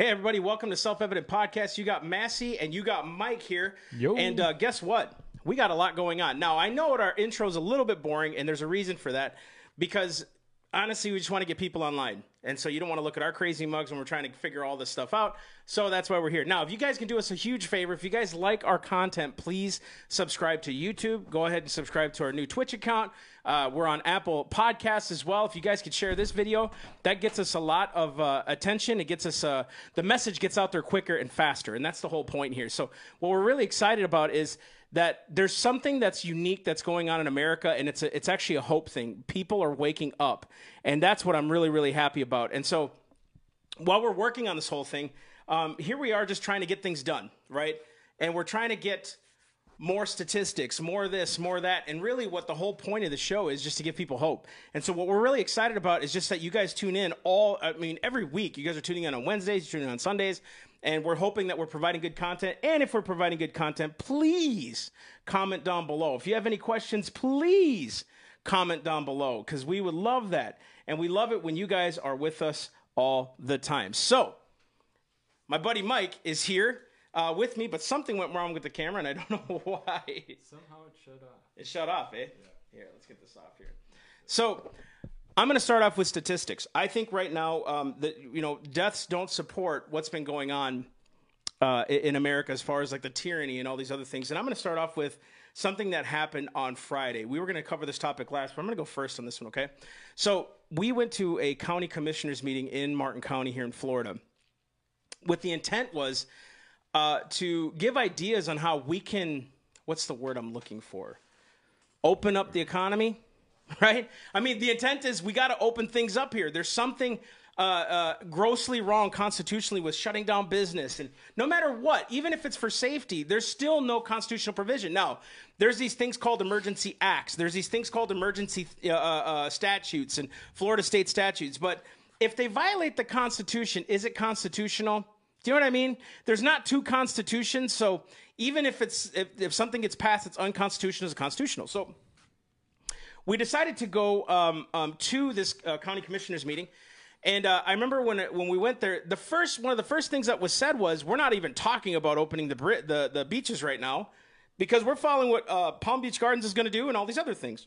Hey, everybody, welcome to Self Evident Podcast. You got Massey and you got Mike here. Yo. And uh, guess what? We got a lot going on. Now, I know what our intro is a little bit boring, and there's a reason for that because honestly, we just want to get people online. And so you don't want to look at our crazy mugs when we're trying to figure all this stuff out. So that's why we're here. Now, if you guys can do us a huge favor, if you guys like our content, please subscribe to YouTube. Go ahead and subscribe to our new Twitch account. Uh, we're on Apple Podcasts as well. If you guys could share this video, that gets us a lot of uh, attention. It gets us uh, the message gets out there quicker and faster, and that's the whole point here. So what we're really excited about is that there's something that's unique that's going on in America, and it's a, it's actually a hope thing. People are waking up, and that's what I'm really really happy about. And so while we're working on this whole thing, um, here we are just trying to get things done, right? And we're trying to get more statistics, more this, more that. And really, what the whole point of the show is just to give people hope. And so, what we're really excited about is just that you guys tune in all, I mean, every week. You guys are tuning in on Wednesdays, you're tuning in on Sundays. And we're hoping that we're providing good content. And if we're providing good content, please comment down below. If you have any questions, please comment down below because we would love that. And we love it when you guys are with us all the time. So, my buddy Mike is here uh, with me, but something went wrong with the camera, and I don't know why. Somehow it shut off. It shut off, eh? Here, let's get this off here. So, I'm going to start off with statistics. I think right now um, that you know deaths don't support what's been going on uh, in America as far as like the tyranny and all these other things. And I'm going to start off with something that happened on Friday. We were going to cover this topic last, but I'm going to go first on this one. Okay. So we went to a county commissioners meeting in Martin County here in Florida. What the intent was uh, to give ideas on how we can. What's the word I'm looking for? Open up the economy right? I mean, the intent is we got to open things up here. There's something uh, uh, grossly wrong constitutionally with shutting down business, and no matter what, even if it's for safety, there's still no constitutional provision. Now, there's these things called emergency acts. There's these things called emergency uh, uh, statutes and Florida state statutes. But if they violate the Constitution, is it constitutional? Do you know what I mean? There's not two constitutions, so even if it's if, if something gets passed, it's unconstitutional, it's constitutional. So we decided to go um, um, to this uh, county commissioners meeting. And uh, I remember when when we went there, the first one of the first things that was said was, "We're not even talking about opening the the the beaches right now, because we're following what uh, Palm Beach Gardens is going to do and all these other things."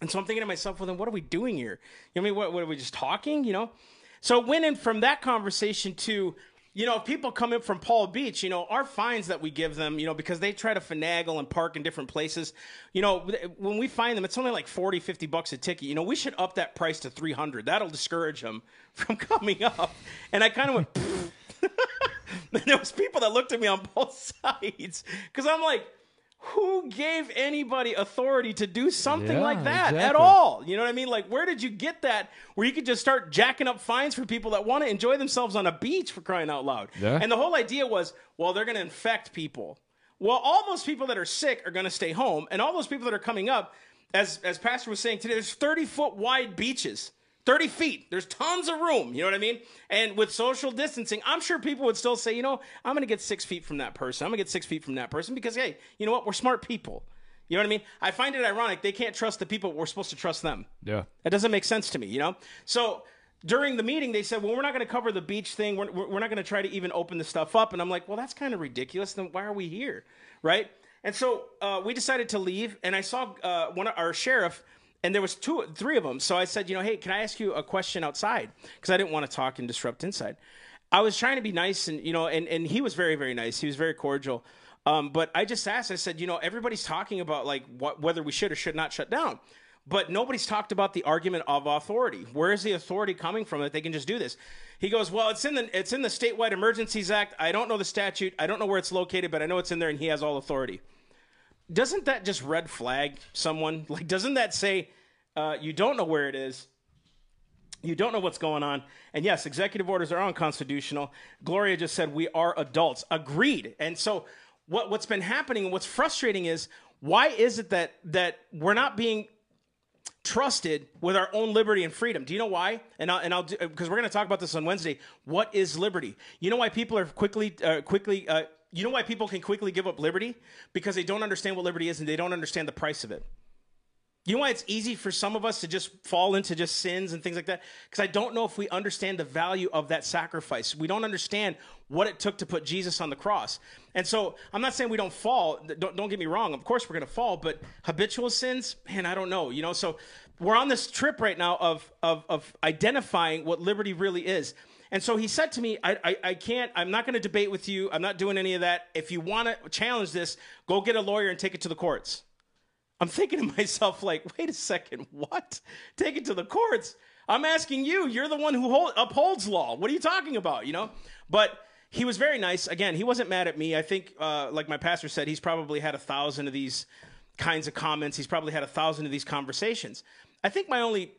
And so I'm thinking to myself, "Well, then what are we doing here? You know, I mean, what, what are we just talking? You know?" So went in from that conversation to you know, if people come in from Palm Beach, you know, our fines that we give them, you know, because they try to finagle and park in different places, you know, when we find them, it's only like 40, 50 bucks a ticket. You know, we should up that price to 300. That'll discourage them from coming up. And I kind of went, and there was people that looked at me on both sides because I'm like, who gave anybody authority to do something Yeah, like that at all? You know what I mean? Like, where did you get that where you could just start jacking up fines for people that want to enjoy themselves on a beach for crying out loud? Yeah. And the whole idea was, well, they're going to infect people. Well, all those people that are sick are going to stay home, and all those people that are coming up, as as Pastor was saying today, there's 30 foot wide beaches. 30 feet. There's tons of room. You know what I mean? And with social distancing, I'm sure people would still say, you know, I'm going to get six feet from that person. I'm going to get six feet from that person because, hey, you know what? We're smart people. You know what I mean? I find it ironic they can't trust the people we're supposed to trust them. Yeah. That doesn't make sense to me, you know? So during the meeting, they said, well, we're not going to cover the beach thing. We're, we're not going to try to even open the stuff up. And I'm like, well, that's kind of ridiculous. Then why are we here? Right? And so uh, we decided to leave. And I saw uh, one of our sheriff, and there was two, three of them. So I said, you know, hey, can I ask you a question outside? Because I didn't want to talk and disrupt inside. I was trying to be nice, and you know, and, and he was very, very nice. He was very cordial. Um, but I just asked. I said, you know, everybody's talking about like what, whether we should or should not shut down, but nobody's talked about the argument of authority. Where is the authority coming from that they can just do this? He goes, well, it's in the it's in the statewide emergencies act. I don't know the statute. I don't know where it's located, but I know it's in there, and he has all authority. Doesn't that just red flag someone? Like, doesn't that say uh, you don't know where it is? You don't know what's going on. And yes, executive orders are unconstitutional. Gloria just said we are adults. Agreed. And so what, what's been happening and what's frustrating is why is it that that we're not being trusted with our own liberty and freedom. Do you know why? And I'll, and I'll do because we're going to talk about this on Wednesday. What is liberty? You know why people are quickly uh, quickly uh, you know why people can quickly give up liberty because they don't understand what liberty is and they don't understand the price of it. You know why it's easy for some of us to just fall into just sins and things like that? Because I don't know if we understand the value of that sacrifice. We don't understand what it took to put Jesus on the cross. And so I'm not saying we don't fall. Don't, don't get me wrong. Of course we're going to fall, but habitual sins, man, I don't know. You know, so we're on this trip right now of, of, of identifying what liberty really is. And so he said to me, I, I, I can't, I'm not going to debate with you. I'm not doing any of that. If you want to challenge this, go get a lawyer and take it to the courts. I'm thinking to myself, like, wait a second, what? Take it to the courts? I'm asking you. You're the one who hold, upholds law. What are you talking about? You know? But he was very nice. Again, he wasn't mad at me. I think, uh, like my pastor said, he's probably had a thousand of these kinds of comments. He's probably had a thousand of these conversations. I think my only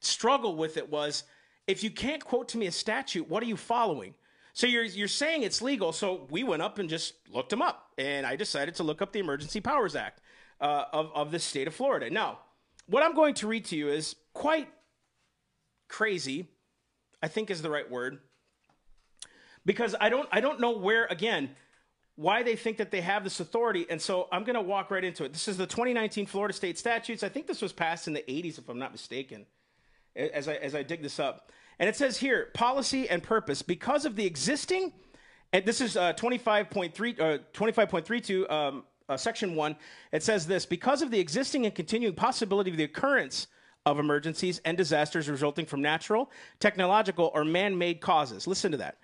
struggle with it was if you can't quote to me a statute, what are you following? So you're you're saying it's legal. So we went up and just looked them up, and I decided to look up the Emergency Powers Act uh, of, of the state of Florida. Now, what I'm going to read to you is quite crazy, I think is the right word, because I don't, I don't know where, again, why they think that they have this authority. And so I'm going to walk right into it. This is the 2019 Florida State Statutes. I think this was passed in the 80s, if I'm not mistaken, as I, as I dig this up. And it says here policy and purpose. Because of the existing, and this is uh, 25.3, uh, 25.32 um, uh, section one, it says this because of the existing and continuing possibility of the occurrence of emergencies and disasters resulting from natural, technological, or man made causes. Listen to that.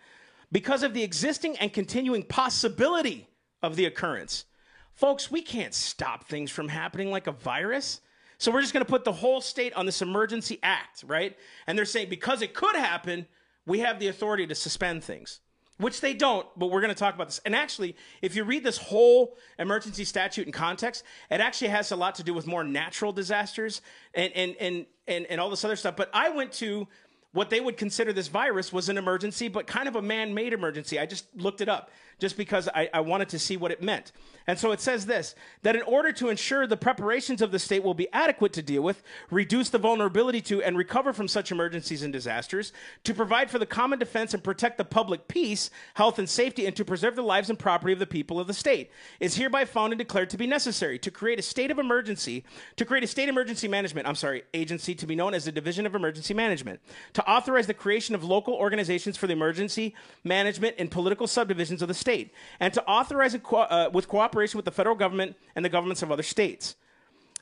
Because of the existing and continuing possibility of the occurrence. Folks, we can't stop things from happening like a virus. So we're just going to put the whole state on this emergency act, right? And they're saying because it could happen, we have the authority to suspend things which they don't, but we're going to talk about this. And actually, if you read this whole emergency statute in context, it actually has a lot to do with more natural disasters and and and and, and all this other stuff. But I went to what they would consider this virus was an emergency, but kind of a man-made emergency. I just looked it up just because I, I wanted to see what it meant. And so it says this that in order to ensure the preparations of the state will be adequate to deal with, reduce the vulnerability to, and recover from such emergencies and disasters, to provide for the common defense and protect the public peace, health, and safety, and to preserve the lives and property of the people of the state, is hereby found and declared to be necessary to create a state of emergency, to create a state emergency management, I'm sorry, agency to be known as the Division of Emergency Management, to authorize the creation of local organizations for the emergency management in political subdivisions of the state, and to authorize co- uh, with cooperation cooperation with the federal government and the governments of other states.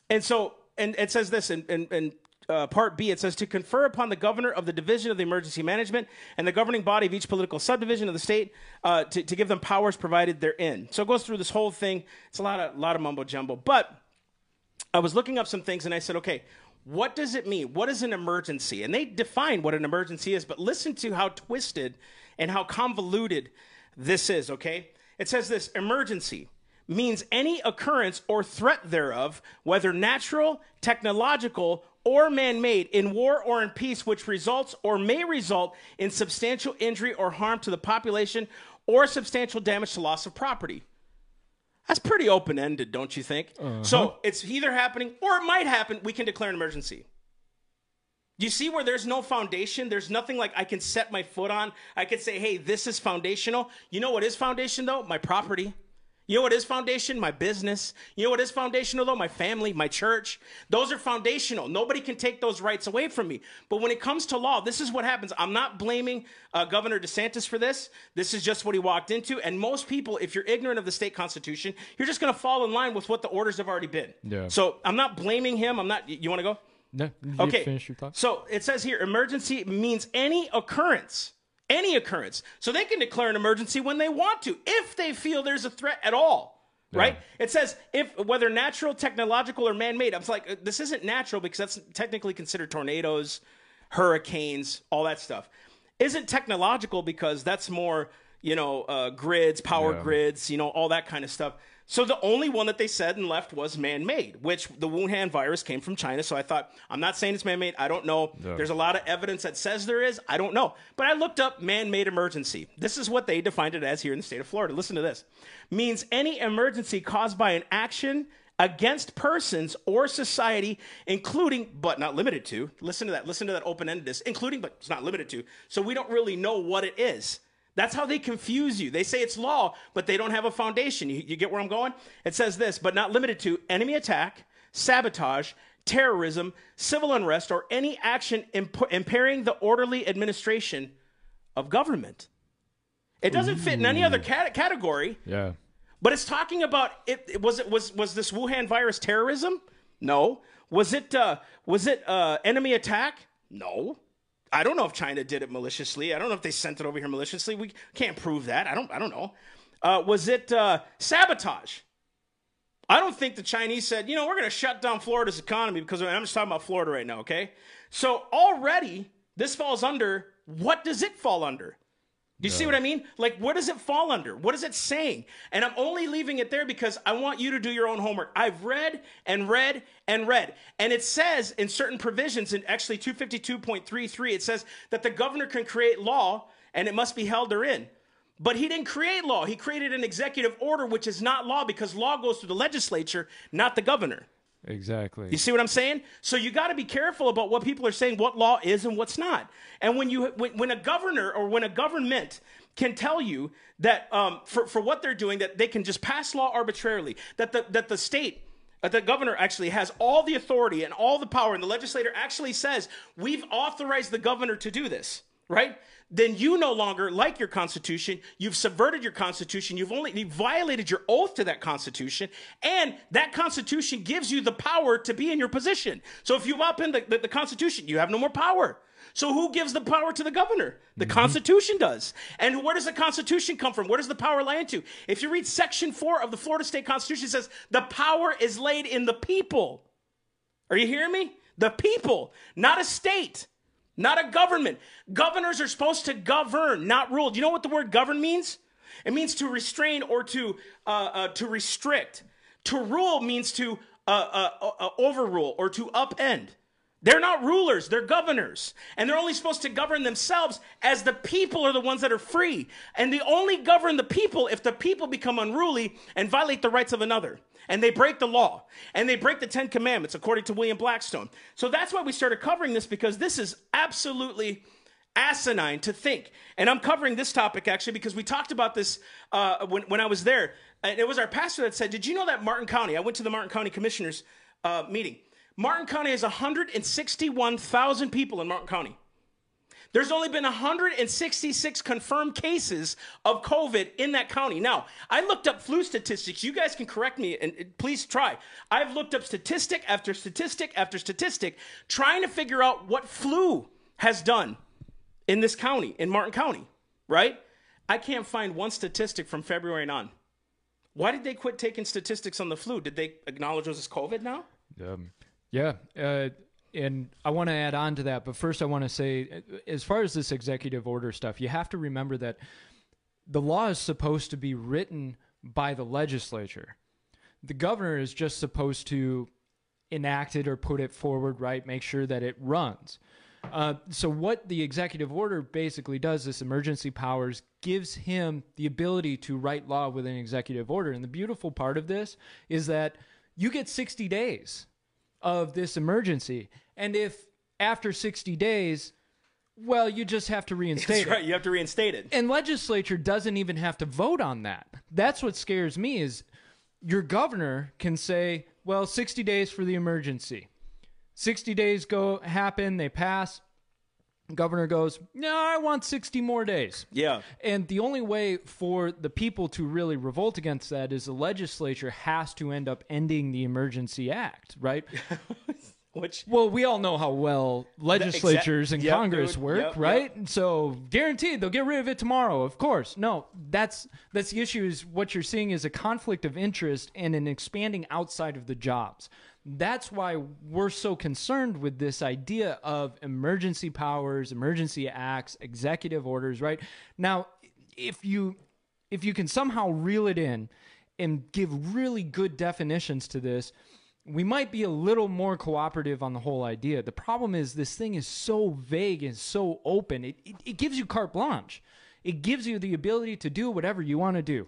And so, and it says this in, in, in uh, Part B, it says to confer upon the governor of the Division of the Emergency Management and the governing body of each political subdivision of the state uh, to, to give them powers provided therein. So it goes through this whole thing. It's a lot of, lot of mumbo jumbo. But I was looking up some things and I said, okay, what does it mean? What is an emergency? And they define what an emergency is, but listen to how twisted and how convoluted this is, okay? It says this emergency means any occurrence or threat thereof, whether natural, technological, or man made, in war or in peace, which results or may result in substantial injury or harm to the population or substantial damage to loss of property. That's pretty open ended, don't you think? Uh-huh. So it's either happening or it might happen. We can declare an emergency. Do you see where there's no foundation? There's nothing like I can set my foot on. I could say, hey, this is foundational. You know what is foundation, though? My property. You know what is foundation? My business. You know what is foundational though? My family, my church. Those are foundational. Nobody can take those rights away from me. But when it comes to law, this is what happens. I'm not blaming uh, Governor DeSantis for this. This is just what he walked into. And most people, if you're ignorant of the state constitution, you're just going to fall in line with what the orders have already been. Yeah. So I'm not blaming him. I'm not. You want to go? No. okay. Finish your thought. So it says here, emergency means any occurrence any occurrence. So they can declare an emergency when they want to, if they feel there's a threat at all. Yeah. Right? It says if whether natural, technological, or man-made. I'm like, this isn't natural because that's technically considered tornadoes, hurricanes, all that stuff. Isn't technological because that's more, you know, uh, grids, power yeah. grids, you know, all that kind of stuff. So the only one that they said and left was man-made, which the Wuhan virus came from China. So I thought, I'm not saying it's man-made. I don't know. Yeah. There's a lot of evidence that says there is. I don't know. But I looked up man-made emergency. This is what they defined it as here in the state of Florida. Listen to this. Means any emergency caused by an action against persons or society, including but not limited to. Listen to that. Listen to that open-endedness, including but it's not limited to. So we don't really know what it is. That's how they confuse you. They say it's law, but they don't have a foundation. You, you, get where I'm going? It says this, but not limited to enemy attack, sabotage, terrorism, civil unrest, or any action imp- impairing the orderly administration of government. It doesn't fit in any other cat- category. Yeah. But it's talking about it. it- Was it was was this Wuhan virus terrorism? No. Was it uh, was it uh, enemy attack? No. I don't know if China did it maliciously. I don't know if they sent it over here maliciously. We can't prove that. I don't. I don't know. Uh, was it uh, sabotage? I don't think the Chinese said, you know, we're going to shut down Florida's economy because I'm just talking about Florida right now. Okay. So already this falls under what does it fall under? Do you see what I mean? Like, what does it fall under? What is it saying? And I'm only leaving it there because I want you to do your own homework. I've read and read and read. And it says in certain provisions, in actually 252.33, it says that the governor can create law and it must be held therein. But he didn't create law. He created an executive order, which is not law because law goes through the legislature, not the governor. Exactly. You see what I'm saying? So you got to be careful about what people are saying, what law is and what's not. And when you when, when a governor or when a government can tell you that um, for for what they're doing, that they can just pass law arbitrarily, that the that the state. the governor actually has all the authority and all the power, and the legislator actually says, We've authorized the governor to do this, right? Then you no longer like your constitution. You've subverted your constitution. You've only you've violated your oath to that constitution, and that constitution gives you the power to be in your position. So if you upend the, the, the constitution, you have no more power. So who gives the power to the governor? The mm-hmm. Constitution does. And where does the Constitution come from? Where does the power lie into? If you read Section 4 of the Florida State Constitution, it says the power is laid in the people. Are you hearing me? The people, not a state, not a government. Governors are supposed to govern, not rule. Do you know what the word govern means? It means to restrain or to uh, uh, to restrict. To rule means to uh, uh, uh, uh, overrule or to upend. They're not rulers, they're governors. And they're only supposed to govern themselves as the people are the ones that are free. And they only govern the people if the people become unruly and violate the rights of another. And they break the law. And they break the Ten Commandments, according to William Blackstone. So that's why we started covering this because this is absolutely asinine to think. And I'm covering this topic actually because we talked about this uh, when, when I was there. And it was our pastor that said, Did you know that Martin County, I went to the Martin County Commissioners uh, meeting. Martin County has 161,000 people in Martin County. There's only been 166 confirmed cases of COVID in that county. Now, I looked up flu statistics. You guys can correct me and please try. I've looked up statistic after statistic after statistic trying to figure out what flu has done in this county, in Martin County, right? I can't find one statistic from February and on. Why did they quit taking statistics on the flu? Did they acknowledge it as COVID now? Um, yeah, uh, and I want to add on to that, but first I want to say, as far as this executive order stuff, you have to remember that the law is supposed to be written by the legislature. The governor is just supposed to enact it or put it forward, right? Make sure that it runs. Uh, so what the executive order basically does, this emergency powers, gives him the ability to write law with an executive order. And the beautiful part of this is that you get 60 days of this emergency. And if after 60 days, well, you just have to reinstate That's it. right. You have to reinstate it. And legislature doesn't even have to vote on that. That's what scares me is your governor can say, well, 60 days for the emergency. 60 days go happen, they pass. Governor goes, "No, I want 60 more days." Yeah. And the only way for the people to really revolt against that is the legislature has to end up ending the emergency act, right? Which Well, we all know how well legislatures and yep, Congress dude. work, Yep, right? So guaranteed they'll get rid of it tomorrow. Of course, no. That's that's the issue. Is what you're seeing is a conflict of interest and an expanding outside of the jobs. That's why we're so concerned with this idea of emergency powers, emergency acts, executive orders. Right now, if you if you can somehow reel it in and give really good definitions to this, we might be a little more cooperative on the whole idea. The problem is this thing is so vague and so open. It, it, it gives you carte blanche. It gives you the ability to do whatever you want to do.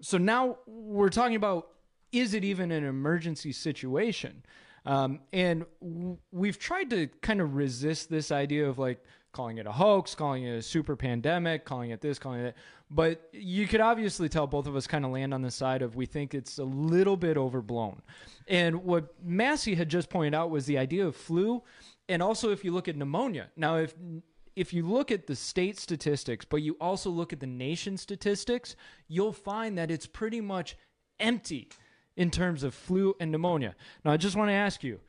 So now we're talking about is it even an emergency situation? Um, and w- we've tried to kind of resist this idea of like calling it a hoax, calling it a super pandemic, calling it this, calling it that. But you could obviously tell both of us kind of land on the side of we think it's a little bit overblown. And what Massey had just pointed out was the idea of flu, and also if you look at pneumonia. Now, if if you look at the state statistics, but you also look at the nation statistics, you'll find that it's pretty much empty in terms of flu and pneumonia. Now, I just want to ask you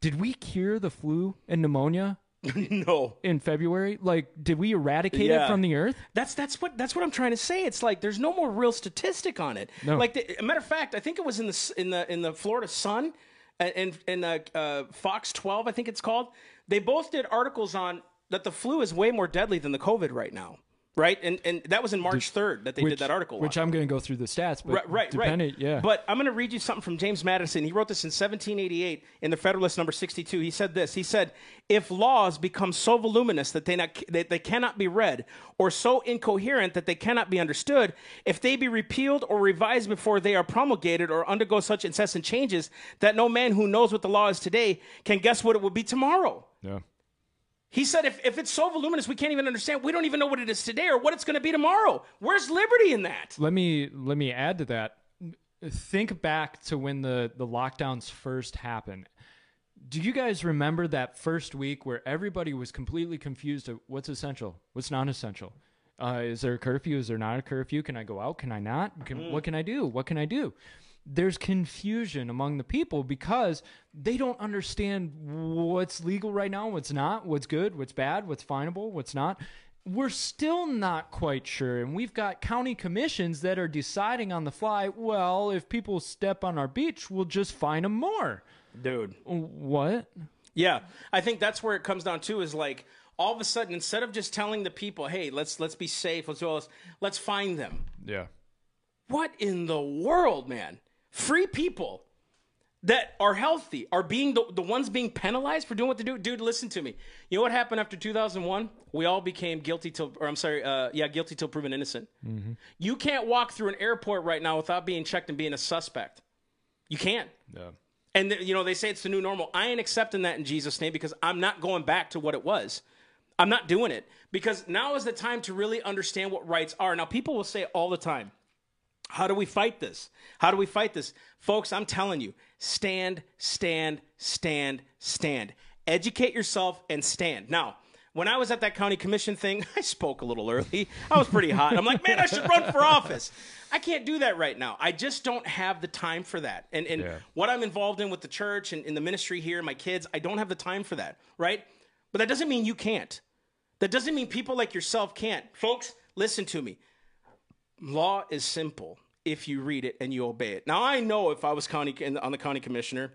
did we cure the flu and pneumonia no. in February? Like, did we eradicate Yeah. it from the earth? That's that's what that's what I'm trying to say. It's like there's no more real statistic on it. No. Like the, a matter of fact, I think it was in the in the in the Florida Sun and and, and uh, uh, Fox 12, I think it's called. They both did articles on that the flu is way more deadly than the COVID right now. Right, and and that was in March 3rd that they did that article. Which on. I'm going to go through the stats. But Right, right, right. Yeah. But I'm going to read you something from James Madison. He wrote this in 1788 in the Federalist number 62. He said this. He said, "If laws become so voluminous that they not that they cannot be read, or so incoherent that they cannot be understood, if they be repealed or revised before they are promulgated, or undergo such incessant changes that no man who knows what the law is today can guess what it will be tomorrow." yeah. He said, if, if it's so voluminous, we can't even understand. We don't even know what it is today or what it's going to be tomorrow. Where's liberty in that? let me let me add to that. Think back to when the the lockdowns first happened. Do you guys remember that first week where everybody was completely confused of what's essential, what's non-essential? Uh, is there a curfew? Is there not a curfew? Can I go out? Can I not? Can, What can I do? What can I do? There's confusion among the people because they don't understand what's legal right now, what's not, what's good, what's bad, what's finable, what's not we're still not quite sure. And we've got county commissions that are deciding on the fly, well, if people step on our beach, we'll just fine them more. Dude. What? Yeah, I think that's where it comes down to is like all of a sudden instead of just telling the people, "Hey, let's let's be safe, let's do all this," let's find them. Yeah. What in the world, man? Free people that are healthy are being the, the ones being penalized for doing what they do. Dude, listen to me. You know what happened after 2001? We all became guilty till, or I'm sorry, uh, yeah, guilty till proven innocent. You can't walk through an airport right now without being checked and being a suspect. You can't. Yeah. And th- you know they say it's the new normal. I ain't accepting that in Jesus' name because I'm not going back to what it was. I'm not doing it because now is the time to really understand what rights are. Now people will say all the time, "How do we fight this? How do we fight this?" Folks, I'm telling you, stand, stand, stand, stand. Educate yourself and stand. Now, when I was at that county commission thing, I spoke a little early. I was pretty hot. I'm like, man, I should run for office. I can't do that right now. I just don't have the time for that. And, and Yeah. what I'm involved in with the church and in the ministry here, my kids, I don't have the time for that, right? But that doesn't mean you can't. That doesn't mean people like yourself can't. Folks, listen to me. Law is simple if you read it and you obey it. Now, I know if I was county on the county commissioner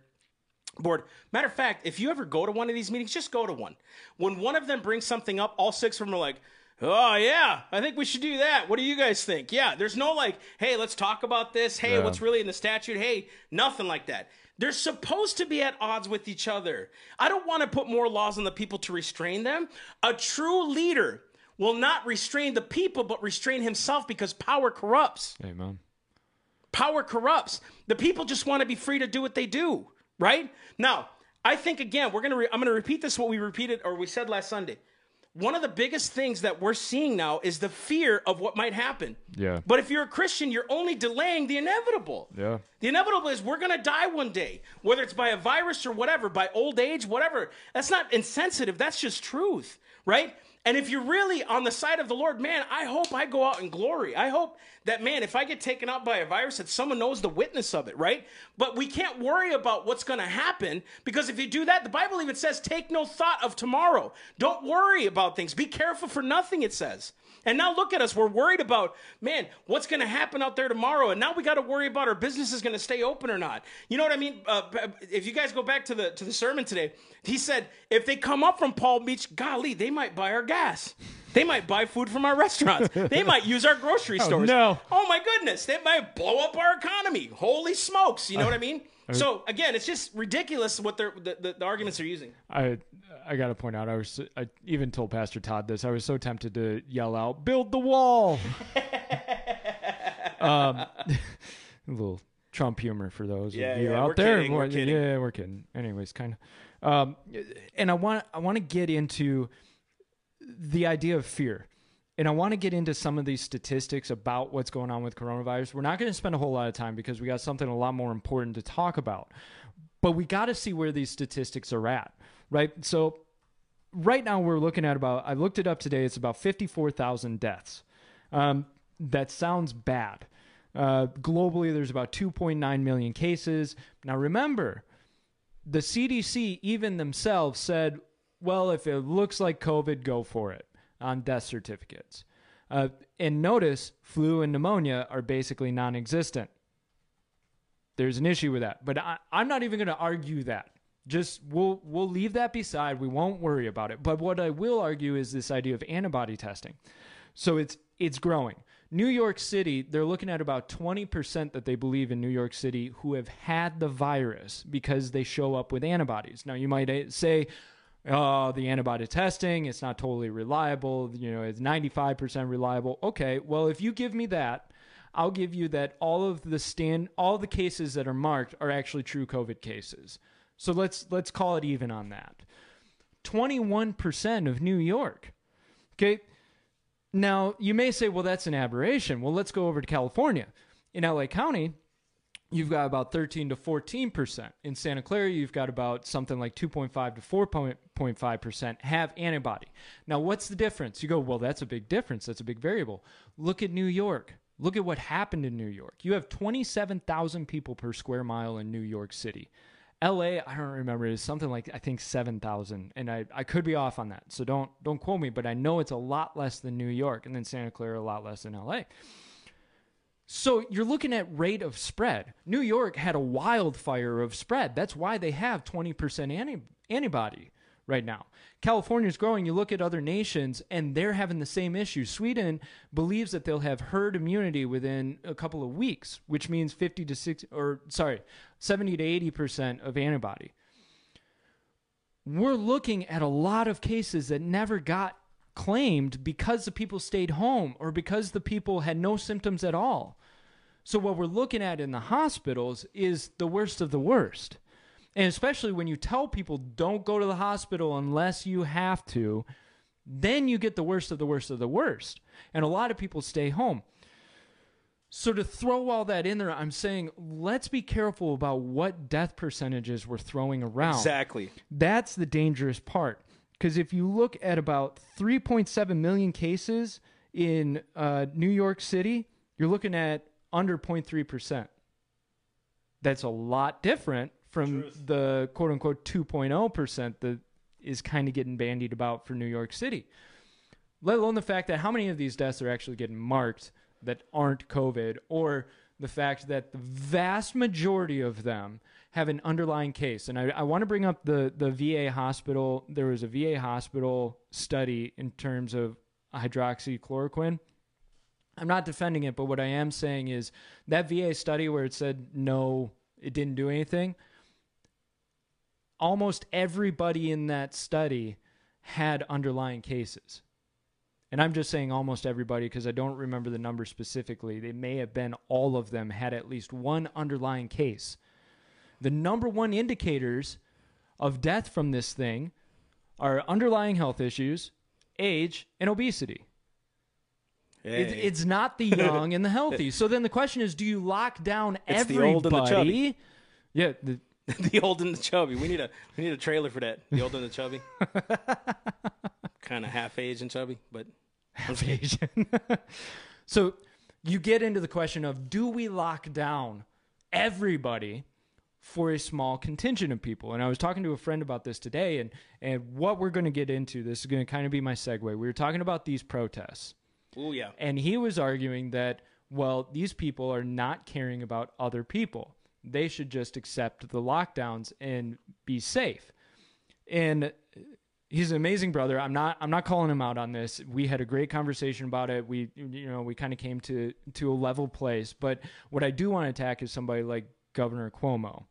board. Matter of fact, if you ever go to one of these meetings, just go to one. When one of them brings something up, all six of them are like, "Oh yeah, I think we should do that. What do you guys think?" Yeah, there's no like, "Hey, let's talk about this. Hey, Yeah. what's really in the statute?" Hey, nothing like that. They're supposed to be at odds with each other. I don't want to put more laws on the people to restrain them. A true leader will not restrain the people, but restrain himself because power corrupts Amen. Power corrupts the people just want to be free to do what they do right now i think again we're gonna re- i'm gonna repeat this what we repeated or we said last sunday one of the biggest things that we're seeing now is the fear of what might happen Yeah. but if you're a christian you're only delaying the inevitable Yeah. the inevitable is we're going to die one day, whether it's by a virus or whatever, by old age, whatever. That's not insensitive. That's just truth, right? And if you're really on the side of the Lord, man, I hope I go out in glory. I hope that, man, if I get taken out by a virus, that someone knows the witness of it, right? But we can't worry about what's going to happen because if you do that, the Bible even says, take no thought of tomorrow. Don't worry about things. Be careful for nothing, it says. And now look at us. We're worried about, man, what's going to happen out there tomorrow? And now we got to worry about our business is going to stay open or not. You know what I mean? Uh, if you guys go back to the to the sermon today, he said if they come up from Palm Beach, golly, they might buy our gas. They might buy food from our restaurants. They might use our grocery stores. Oh, no. Oh my goodness, they might blow up our economy. Holy smokes! You know what I mean? So again, it's just ridiculous what they're the, the, the arguments they're using. I I got to point out, I was I even told Pastor Todd this. I was so tempted to yell out, "Build the wall!" um, a little Trump humor for those Yeah, of you yeah, out we're there. kidding, we're Well, kidding. Yeah, we're kidding. Anyways, kind of. Um, and I want I want to get into the idea of fear. And I want to get into some of these statistics about what's going on with coronavirus. We're not going to spend a whole lot of time because we got something a lot more important to talk about. But we got to see where these statistics are at, right? So, right now we're looking at about, I looked it up today, it's about 54,000 deaths. Um, that sounds bad. Uh, globally, there's about 2.9 million cases. Now, remember, the CDC, even themselves, said, well, if it looks like COVID, go for it on death certificates. Uh, and notice flu and pneumonia are basically non existent. There's an issue with that. But I, I'm not even going to argue that. Just we'll we'll leave that beside. We won't worry about it. But what I will argue is this idea of antibody testing. So it's it's growing. New York City, they're looking at about 20% that they believe in New York City who have had the virus because they show up with antibodies. Now, you might uh, say, oh, the antibody testing, it's not totally reliable. You know, it's 95% reliable. Okay, well, if you give me that, I'll give you that all of the stand, all the cases that are marked are actually true COVID cases. So let's let's call it even on that. 21% of New York. Okay, now, you may say, well, that's an aberration. Well, let's go over to California. In LA County, you've got about 13 to 14%. In Santa Clara, you've got about something like 2.5 to 4.5% have antibody. Now, what's the difference? You go, well, that's a big difference. That's a big variable. Look at New York. Look at what happened in New York. You have 27,000 people per square mile in New York City. LA, I don't remember, is something like I think seven thousand, and I, I could be off on that, so don't don't quote me, but I know it's a lot less than New York, and then Santa Clara a lot less than LA. So you're looking at rate of spread. New York had a wildfire of spread. That's why they have 20% anti- antibody right now. California is growing. You look at other nations, and they're having the same issue. Sweden believes that they'll have herd immunity within a couple of weeks, which means 50 to 60, or sorry, 70 to 80 percent of antibody. We're looking at a lot of cases that never got claimed because the people stayed home or because the people had no symptoms at all. So, what we're looking at in the hospitals is the worst of the worst. And especially when you tell people don't go to the hospital unless you have to, then you get the worst of the worst of the worst. And a lot of people stay home. So to throw all that in there, I'm saying let's be careful about what death percentages we're throwing around. Exactly. That's the dangerous part. Because if you look at about 3.7 million cases in uh, New York City, you're looking at under 0.3%. That's a lot different from Truth. the quote unquote 2.0% that is kind of getting bandied about for New York City. Let alone the fact that how many of these deaths are actually getting marked that aren't COVID, or the fact that the vast majority of them have an underlying case. And I, I want to bring up the, the VA hospital. There was a VA hospital study in terms of hydroxychloroquine. I'm not defending it, but what I am saying is that VA study where it said no, it didn't do anything almost everybody in that study had underlying cases. And I'm just saying almost everybody because I don't remember the number specifically. They may have been all of them had at least one underlying case. The number one indicators of death from this thing are underlying health issues, age, and obesity. Hey. It, it's not the young and the healthy. So then the question is do you lock down it's everybody? The old and the chubby. Yeah, the, the old and the chubby. We need a we need a trailer for that. The old and the chubby. kind of half age and chubby, but half Asian. so you get into the question of do we lock down everybody for a small contingent of people? And I was talking to a friend about this today, and and what we're going to get into. This is going to kind of be my segue. We were talking about these protests. Oh yeah. And he was arguing that well, these people are not caring about other people they should just accept the lockdowns and be safe. And he's an amazing brother. I'm not I'm not calling him out on this. We had a great conversation about it. We you know, we kind of came to to a level place, but what I do want to attack is somebody like Governor Cuomo.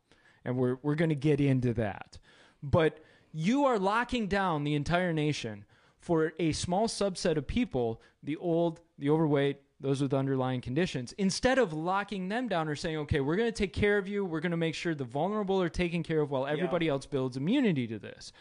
And we're we're going to get into that. But you are locking down the entire nation for a small subset of people, the old, the overweight, those with underlying conditions, instead of locking them down or saying, okay, we're going to take care of you, we're going to make sure the vulnerable are taken care of while everybody yeah. else builds immunity to this.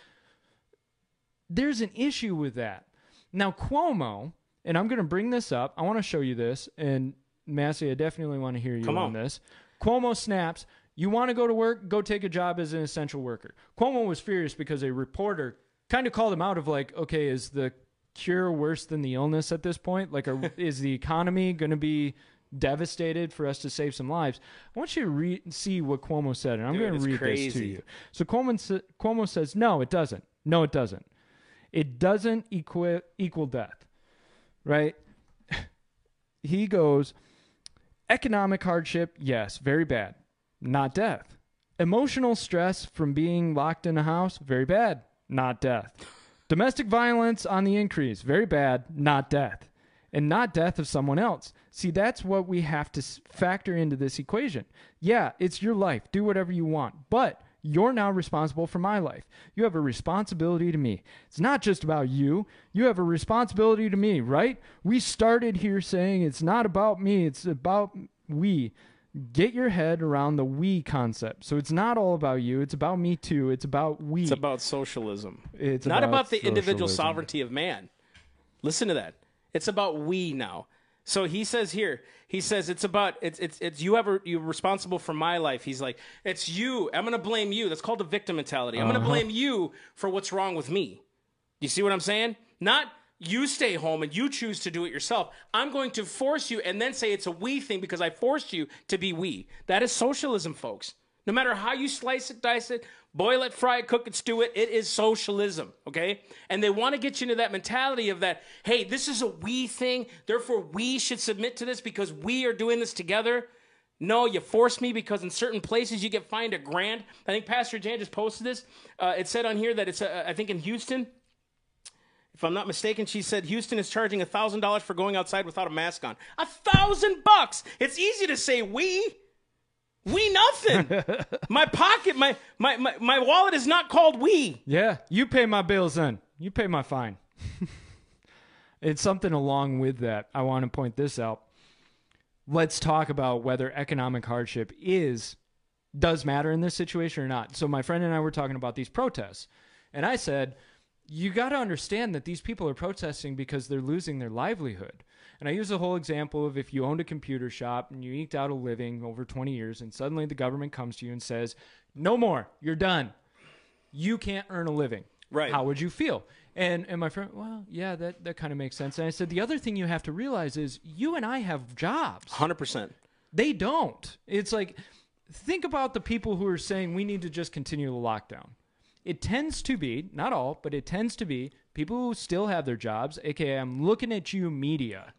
There's an issue with that Now, Cuomo, and I'm going to bring this up. I want to show you this. And Massey, I definitely want to hear you on. on. this. Cuomo snaps. You want to go to work? Go take a job as an essential worker. Cuomo was furious because a reporter kind of called him out of like, okay, is the cure worse than the illness at this point? Like, are, is the economy going to be devastated for us to save some lives? I want you to re- see what Cuomo said, and I'm going to read this to you. So Cuomo, sa- Cuomo says, no, it doesn't. No, it doesn't. It doesn't equal equal death, right? he goes, economic hardship, yes, very bad, not death. Emotional stress from being locked in a house, very bad, not death. Domestic violence on the increase, very bad, not death. And not death of someone else. See, that's what we have to factor into this equation. Yeah, it's your life. Do whatever you want. But you're now responsible for my life. You have a responsibility to me. It's not just about you. You have a responsibility to me, right? We started here saying it's not about me, it's about we. Get your head around the we concept. So it's not all about you, it's about me too. It's about we. It's about socialism. It's not about about, the individual sovereignty of man. Listen to that. It's about we now. So he says here, he says it's about it's it's it's you ever you're responsible for my life. He's like, it's you. I'm gonna blame you. That's called the victim mentality. I'm gonna Uh-huh. blame you for what's wrong with me. You see what I'm saying? Not you stay home and you choose to do it yourself. I'm going to force you and then say it's a we thing because I forced you to be we. That is socialism, folks. No matter how you slice it, dice it, boil it, fry it, cook it, stew it, it is socialism, okay? And they want to get you into that mentality of that, hey, this is a we thing, therefore we should submit to this because we are doing this together. No, you force me because in certain places you get fined a grand. I think Pastor Jan just posted this. Uh, it said on here that it's, uh, I think in Houston, if I'm not mistaken, she said Houston is charging thousand dollars for going outside without a mask on. A thousand bucks. It's easy to say we. We nothing. my pocket, my, my my my wallet is not called we. Yeah, you pay my bills then. You pay my fine. it's something along with that. I want to point this out. Let's talk about whether economic hardship is does matter in this situation or not. So my friend and I were talking about these protests. And I said, you got to understand that these people are protesting because they're losing their livelihood. And I use the whole example of if you owned a computer shop and you eked out a living over 20 years and suddenly the government comes to you and says, "No more. You're done." you can't earn a living. Right. How would you feel? And and my friend, well, yeah, that that kind of makes sense. And I said the other thing you have to realize is you and I have jobs. Hundred percent. They don't. It's like think about the people who are saying we need to just continue the lockdown. It tends to be, not all, but it tends to be people who still have their jobs, aka I'm looking at you media.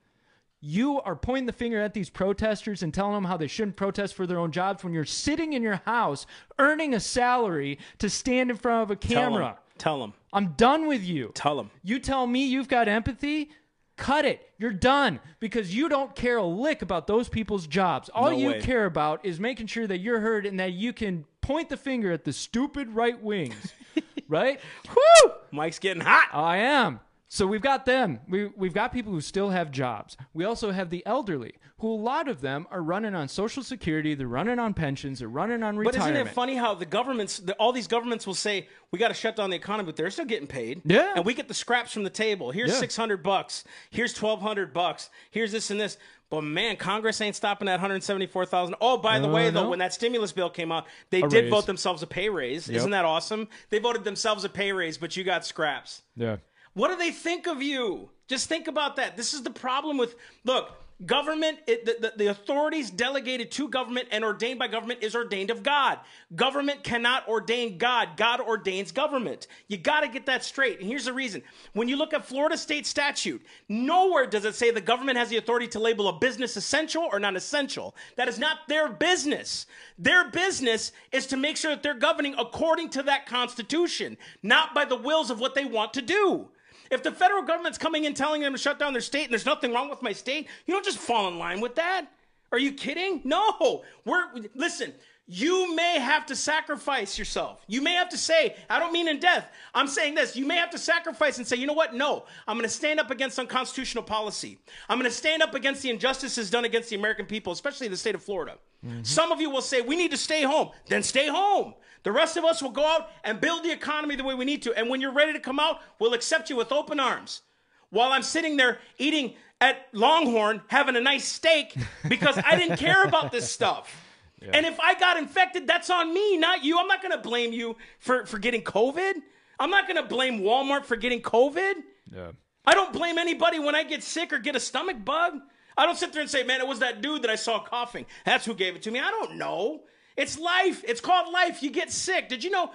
You are pointing the finger at these protesters and telling them how they shouldn't protest for their own jobs when you're sitting in your house earning a salary to stand in front of a camera. Tell them. I'm done with you. Tell them. You tell me you've got empathy, cut it. You're done because you don't care a lick about those people's jobs. All No you way. care about is making sure that you're heard and that you can point the finger at the stupid right wings. right? Woo! Mike's getting hot. I am. So we've got them. We, we've got people who still have jobs. We also have the elderly, who a lot of them are running on Social Security, they're running on pensions, they're running on retirement. But isn't it funny how the governments, the, all these governments will say we got to shut down the economy, but they're still getting paid. Yeah. and we get the scraps from the table. Here's Yeah. six hundred bucks. Here's twelve hundred bucks. Here's this and this. But man, Congress ain't stopping at one hundred seventy-four thousand. Oh, by the Uh, way, though, no. when that stimulus bill came out, they A did raise. vote themselves a pay raise. Isn't that awesome? They voted themselves a pay raise, but you got scraps. Yeah. What do they think of you? Just think about that. This is the problem with look. Government, it, the, the, the authorities delegated to government and ordained by government is ordained of God. Government cannot ordain God. God ordains government. You got to get that straight. And here's the reason. When you look at Florida state statute, nowhere does it say the government has the authority to label a business essential or non essential. That is not their business. Their business is to make sure that they're governing according to that constitution, not by the wills of what they want to do. If the federal government's coming in telling them to shut down their state and there's nothing wrong with my state, you don't just fall in line with that. Are you kidding? No. We're listen, you may have to sacrifice yourself. You may have to say, I don't mean in death. I'm saying this. You may have to sacrifice and say, you know what? No. I'm going to stand up against unconstitutional policy. I'm going to stand up against the injustices done against the American people, especially the state of Florida. Mm-hmm. Some of you will say, we need to stay home. Then stay home. The rest of us will go out and build the economy the way we need to. And when you're ready to come out, we'll accept you with open arms. while I'm sitting there eating at Longhorn having a nice steak because I didn't care about this stuff. And if I got infected, that's on me, not you. I'm not going to blame you for, for getting COVID. I'm not going to blame Walmart for getting COVID. Yeah. I don't blame anybody when I get sick or get a stomach bug. I don't sit there and say, man, it was that dude that I saw coughing. That's who gave it to me. I don't know. It's life. It's called life. You get sick. Did you know?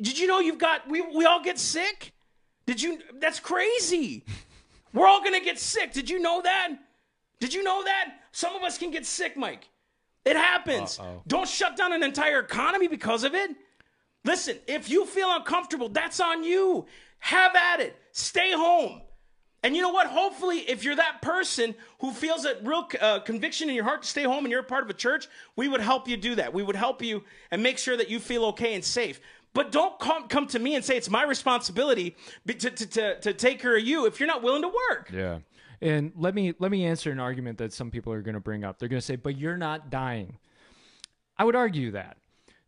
Did you know you've got, we, we all get sick? Did you, that's crazy. We're all gonna get sick. Did you know that? Did you know that? Some of us can get sick, Mike. It happens. Uh-oh. Don't shut down an entire economy because of it. Listen, if you feel uncomfortable, that's on you. Have at it. Stay home. And you know what? Hopefully, if you're that person who feels that real uh, conviction in your heart to stay home and you're a part of a church, we would help you do that. We would help you and make sure that you feel okay and safe. But don't come, come to me and say it's my responsibility to, to, to, to take care of you if you're not willing to work. Yeah. And let me let me answer an argument that some people are going to bring up. They're going to say, "But you're not dying." I would argue that.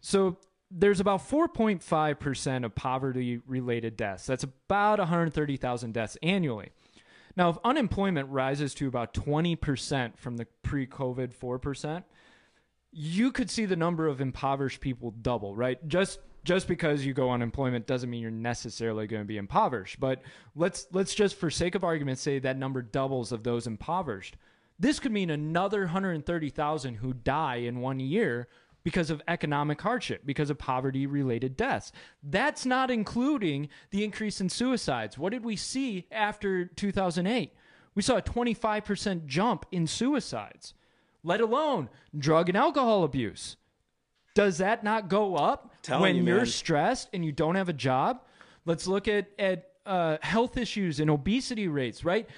So there's about 4.5% of poverty related deaths. That's about 130,000 deaths annually. Now, if unemployment rises to about 20% from the pre COVID 4%, you could see the number of impoverished people double, right? Just just because you go unemployment doesn't mean you're necessarily going to be impoverished. But let's let's just for sake of argument say that number doubles of those impoverished. This could mean another 130,000 who die in one year because of economic hardship, because of poverty related deaths. That's not including the increase in suicides. What did we see after 2008? We saw a 25% jump in suicides, let alone drug and alcohol abuse. Does that not go up Telling when you, you're man. stressed and you don't have a job? Let's look at at uh, health issues and obesity rates. Right,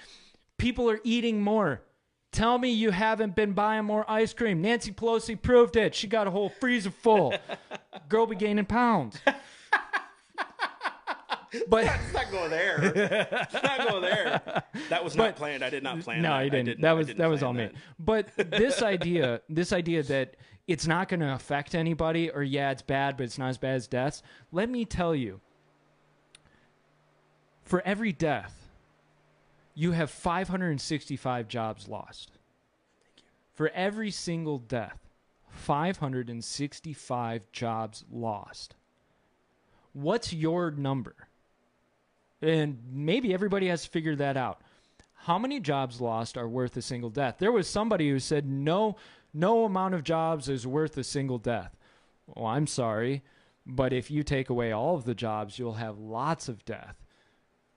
people are eating more. Tell me you haven't been buying more ice cream. Nancy Pelosi proved it. She got a whole freezer full. Girl be gaining pounds. But Let's not go there. Let's not go there. That was not planned. I did not plan no, that. I I didn't. That was didn't that was plan all me. But this idea, this idea that it's not going to affect anybody, or yeah, it's bad, but it's not as bad as deaths. Let me tell you, for every death, you have 565 jobs lost. For every single death, 565 jobs lost. What's your number? And maybe everybody has to figure that out. How many jobs lost are worth a single death? There was somebody who said no no amount of jobs is worth a single death. Well, I'm sorry, but if you take away all of the jobs, you'll have lots of death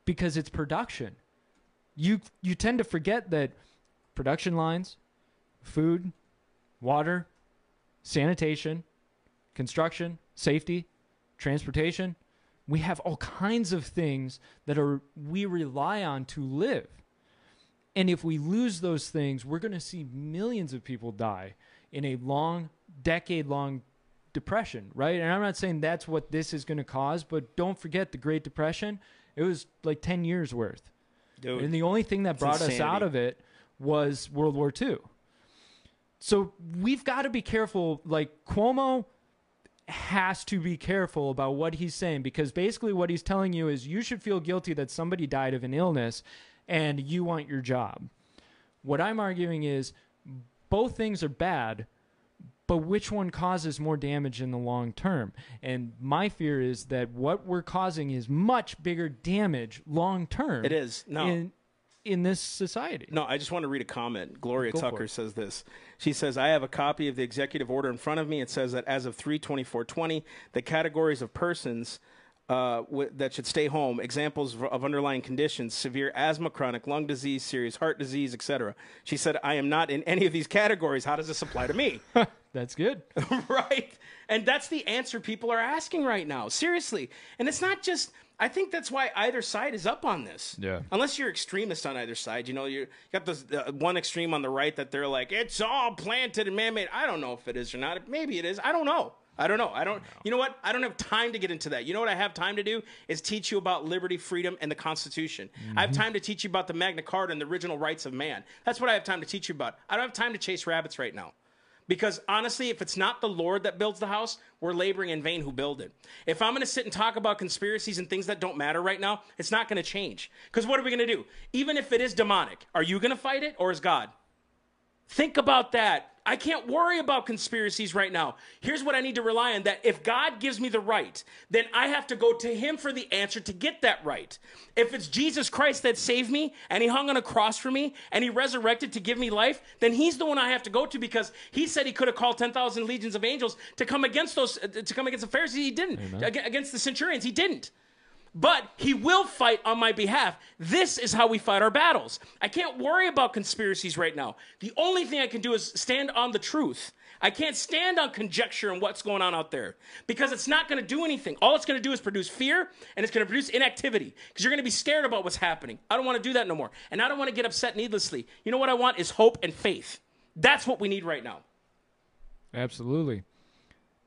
because it's production. You you tend to forget that production lines, food, water, sanitation, construction, safety, transportation, we have all kinds of things that are we rely on to live. And if we lose those things, we're going to see millions of people die in a long, decade long depression, right? And I'm not saying that's what this is going to cause, but don't forget the Great Depression. It was like 10 years worth. Dude, And the only thing that brought us out of it was World War II. So we've got to be careful. Like Cuomo has to be careful about what he's saying because basically what he's telling you is you should feel guilty that somebody died of an illness and you want your job. What I'm arguing is both things are bad, but which one causes more damage in the long term? And my fear is that what we're causing is much bigger damage long term. It is. No. In, in this society. No, I just want to read a comment. Gloria Go Tucker says this. She says, I have a copy of the executive order in front of me. It says that as of 32420, the categories of persons uh, w- that should stay home, examples of, of underlying conditions, severe asthma, chronic lung disease, serious heart disease, etc. She said, I am not in any of these categories. How does this apply to me? That's good. right? And that's the answer people are asking right now. Seriously. And it's not just I think that's why either side is up on this. Yeah. Unless you're extremist on either side, you know, you got this uh, one extreme on the right that they're like it's all planted and man-made. I don't know if it is or not. Maybe it is. I don't know. I don't know. I don't. You know what? I don't have time to get into that. You know what I have time to do is teach you about liberty, freedom, and the Constitution. I have time to teach you about the Magna Carta and the original rights of man. That's what I have time to teach you about. I don't have time to chase rabbits right now. Because honestly, if it's not the Lord that builds the house, we're laboring in vain who build it. If I'm going to sit and talk about conspiracies and things that don't matter right now, it's not going to change. Because what are we going to do? Even if it is demonic, are you going to fight it or is God? Think about that. I can't worry about conspiracies right now. Here's what I need to rely on that if God gives me the right, then I have to go to Him for the answer to get that right. If it's Jesus Christ that saved me and He hung on a cross for me and He resurrected to give me life, then He's the one I have to go to because He said He could have called 10,000 legions of angels to come against those, uh, to come against the Pharisees. He didn't. Against the centurions. He didn't but he will fight on my behalf. This is how we fight our battles. I can't worry about conspiracies right now. The only thing I can do is stand on the truth. I can't stand on conjecture and what's going on out there because it's not going to do anything. All it's going to do is produce fear and it's going to produce inactivity because you're going to be scared about what's happening. I don't want to do that no more. And I don't want to get upset needlessly. You know what I want is hope and faith. That's what we need right now. Absolutely.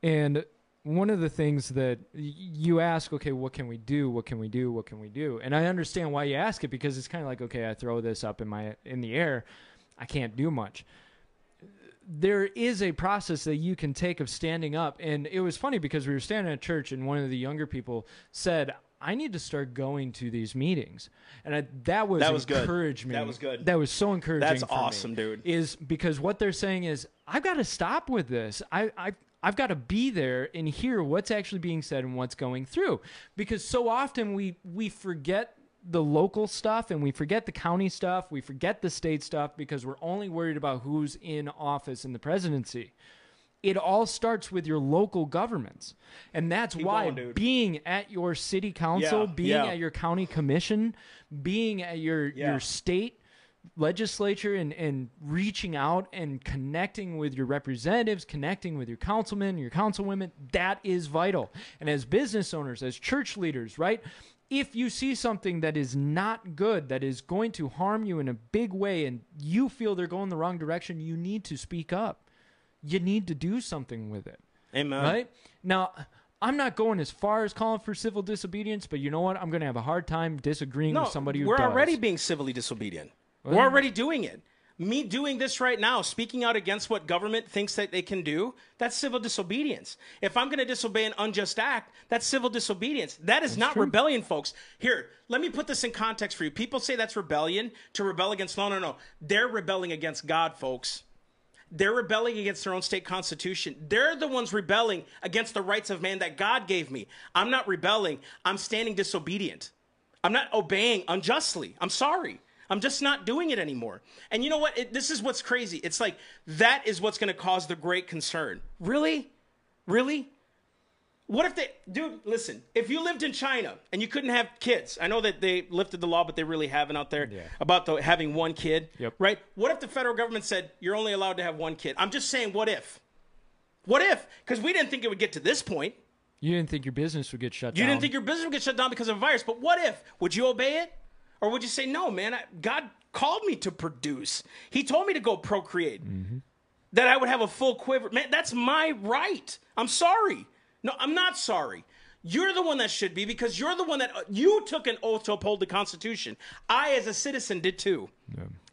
And one of the things that you ask, okay, what can we do? What can we do? What can we do? And I understand why you ask it because it's kind of like, okay, I throw this up in my in the air, I can't do much. There is a process that you can take of standing up, and it was funny because we were standing at church, and one of the younger people said, I need to start going to these meetings, and I, that was that was encouragement. That was good. That was so encouraging. That's awesome, me, dude. Is because what they're saying is I've got to stop with this. I I I've got to be there and hear what's actually being said and what's going through. Because so often we we forget the local stuff and we forget the county stuff, we forget the state stuff because we're only worried about who's in office in the presidency. It all starts with your local governments. And that's Keep why going, being at your city council, Yeah, being yeah. at your county commission, being at your Yeah. your state legislature and, and reaching out and connecting with your representatives, connecting with your councilmen, your councilwomen, that is vital. And as business owners, as church leaders, right? If you see something that is not good, that is going to harm you in a big way, and you feel they're going the wrong direction, you need to speak up. You need to do something with it. Amen. Right? Now, I'm not going as far as calling for civil disobedience, but you know what? I'm going to have a hard time disagreeing No, with somebody who we're does. already being civilly disobedient. We're already doing it. Me doing this right now, speaking out against what government thinks that they can do, that's civil disobedience. If I'm going to disobey an unjust act, that's civil disobedience. That is not rebellion, folks. Here, let me put this in context for you. People say that's rebellion to rebel against. No, no, no. They're rebelling against God, folks. They're rebelling against their own state constitution. They're the ones rebelling against the rights of man that God gave me. I'm not rebelling. I'm standing disobedient. I'm not obeying unjustly. I'm sorry. I'm just not doing it anymore. And you know what? It, this is what's crazy. It's like that is what's going to cause the great concern. Really? Really? What if they, dude, listen, if you lived in China and you couldn't have kids, I know that they lifted the law, but they really haven't out there Yeah. about the, having one kid, Yep. right? What if the federal government said you're only allowed to have one kid? I'm just saying, what if? What if? Because we didn't think it would get to this point. You didn't think your business would get shut You down. You didn't think your business would get shut down because of a virus, but what if? Would you obey it? Or would you say, no, man, I, God called me to produce. He told me to go procreate. That I would have a full quiver. Man, that's my right. I'm sorry. No, I'm not sorry. You're the one that should be because you're the one that you took an oath to uphold the Constitution. I, as a citizen, did too.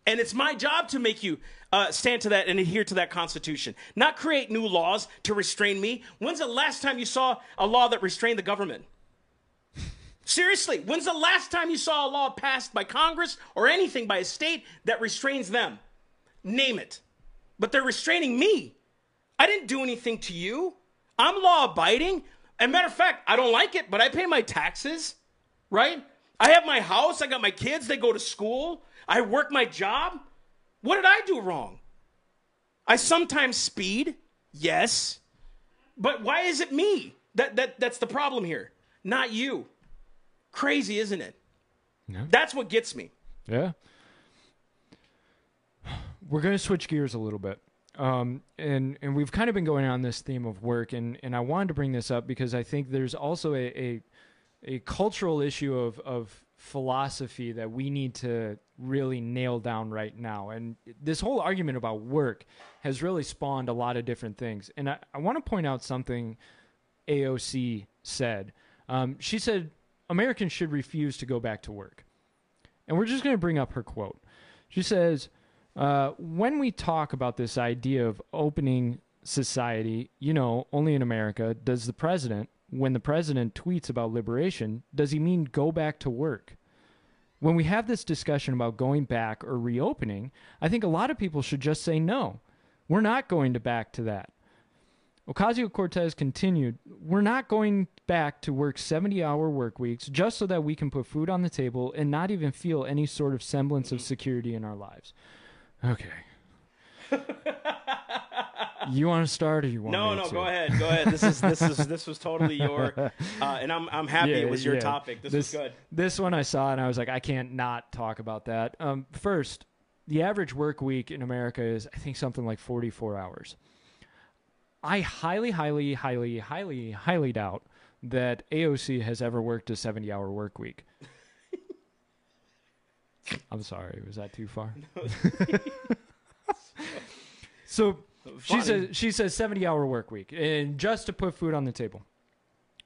And it's my job to make you uh, stand to that and adhere to that Constitution, not create new laws to restrain me. When's the last time you saw a law that restrained the government? Seriously, when's the last time you saw a law passed by Congress or anything by a state that restrains them? Name it. But they're restraining me. I didn't do anything to you. I'm law abiding. And matter of fact, I don't like it, but I pay my taxes, right? I have my house, I got my kids, they go to school, I work my job. What did I do wrong? I sometimes speed, yes. But why is it me? That, that that's the problem here, not you. Crazy, isn't it? That's what gets me. Yeah. We're going to switch gears a little bit. Um, and, and we've kind of been going on this theme of work, and, and I wanted to bring this up because I think there's also a, a, a cultural issue of, of philosophy that we need to really nail down right now. And this whole argument about work has really spawned a lot of different things. And I, I want to point out something AOC said. Um, she said Americans should refuse to go back to work. And we're just going to bring up her quote. She says, Uh, when we talk about this idea of opening society, you know, only in America, does the president, when the president tweets about liberation, does he mean go back to work? When we have this discussion about going back or reopening, I think a lot of people should just say no. We're not going to back to that. Ocasio Cortez continued, We're not going back to work 70 hour work weeks just so that we can put food on the table and not even feel any sort of semblance of security in our lives. Okay. you want to start or you want No, no, to? go ahead, go ahead. This is this is this was totally your, uh, and I'm I'm happy it was your yeah. topic. This, was good. This one I saw and I was like, I can't not talk about that. Um, first, the average work week in America is, I think, something like 44 hours. I highly, highly, highly, highly, highly doubt that AOC has ever worked a 70 hour work week. I'm sorry, was that too far? so she says she says 70 hour work week and just to put food on the table.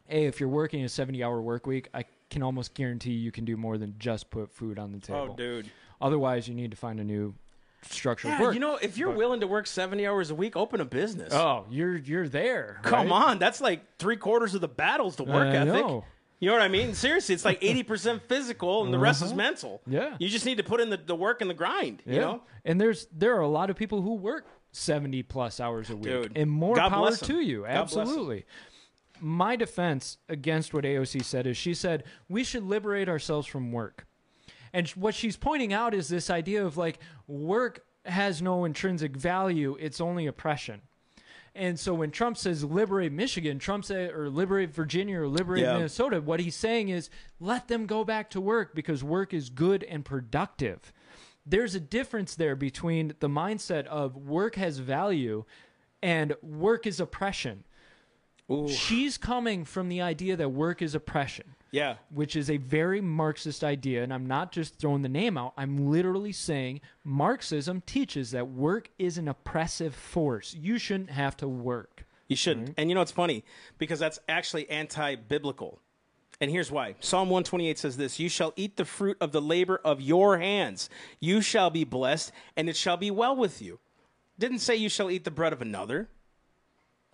Hey, if you're working a 70 hour work week, I can almost guarantee you can do more than just put food on the oh, table. Oh, dude. Otherwise, you need to find a new structure Yeah, work. you know, if you're willing to work 70 hours a week, open a business. oh, you're you're there. Come right? on, that's like three quarters of the battles to work I ethic. know. You know what I mean? Seriously, it's like 80% physical and the rest is mental. Uh-huh. Yeah. You just need to put in the, the work and the grind, you know? And there's there are a lot of people who work 70 plus hours a week. Dude, and more God power to you. God. Absolutely. My defense against what AOC said is she said we should liberate ourselves from work. And what she's pointing out is this idea of like work has no intrinsic value, it's only oppression. And so when Trump says liberate Michigan, Trump said or liberate Virginia or liberate Yeah. Minnesota, what he's saying is let them go back to work because work is good and productive. There's a difference there between the mindset of work has value and work is oppression. Ooh. She's coming from the idea that work is oppression Yeah. which is a very Marxist idea. And I'm not just throwing the name out, I'm literally saying Marxism teaches that work is an oppressive force. You shouldn't have to work. You shouldn't. And you know it's funny because that's actually anti-biblical. And here's why. Psalm 128 says this, "You shall eat the fruit of the labor of your hands. You shall be blessed, and it shall be well with you." Didn't say you shall eat the bread of another.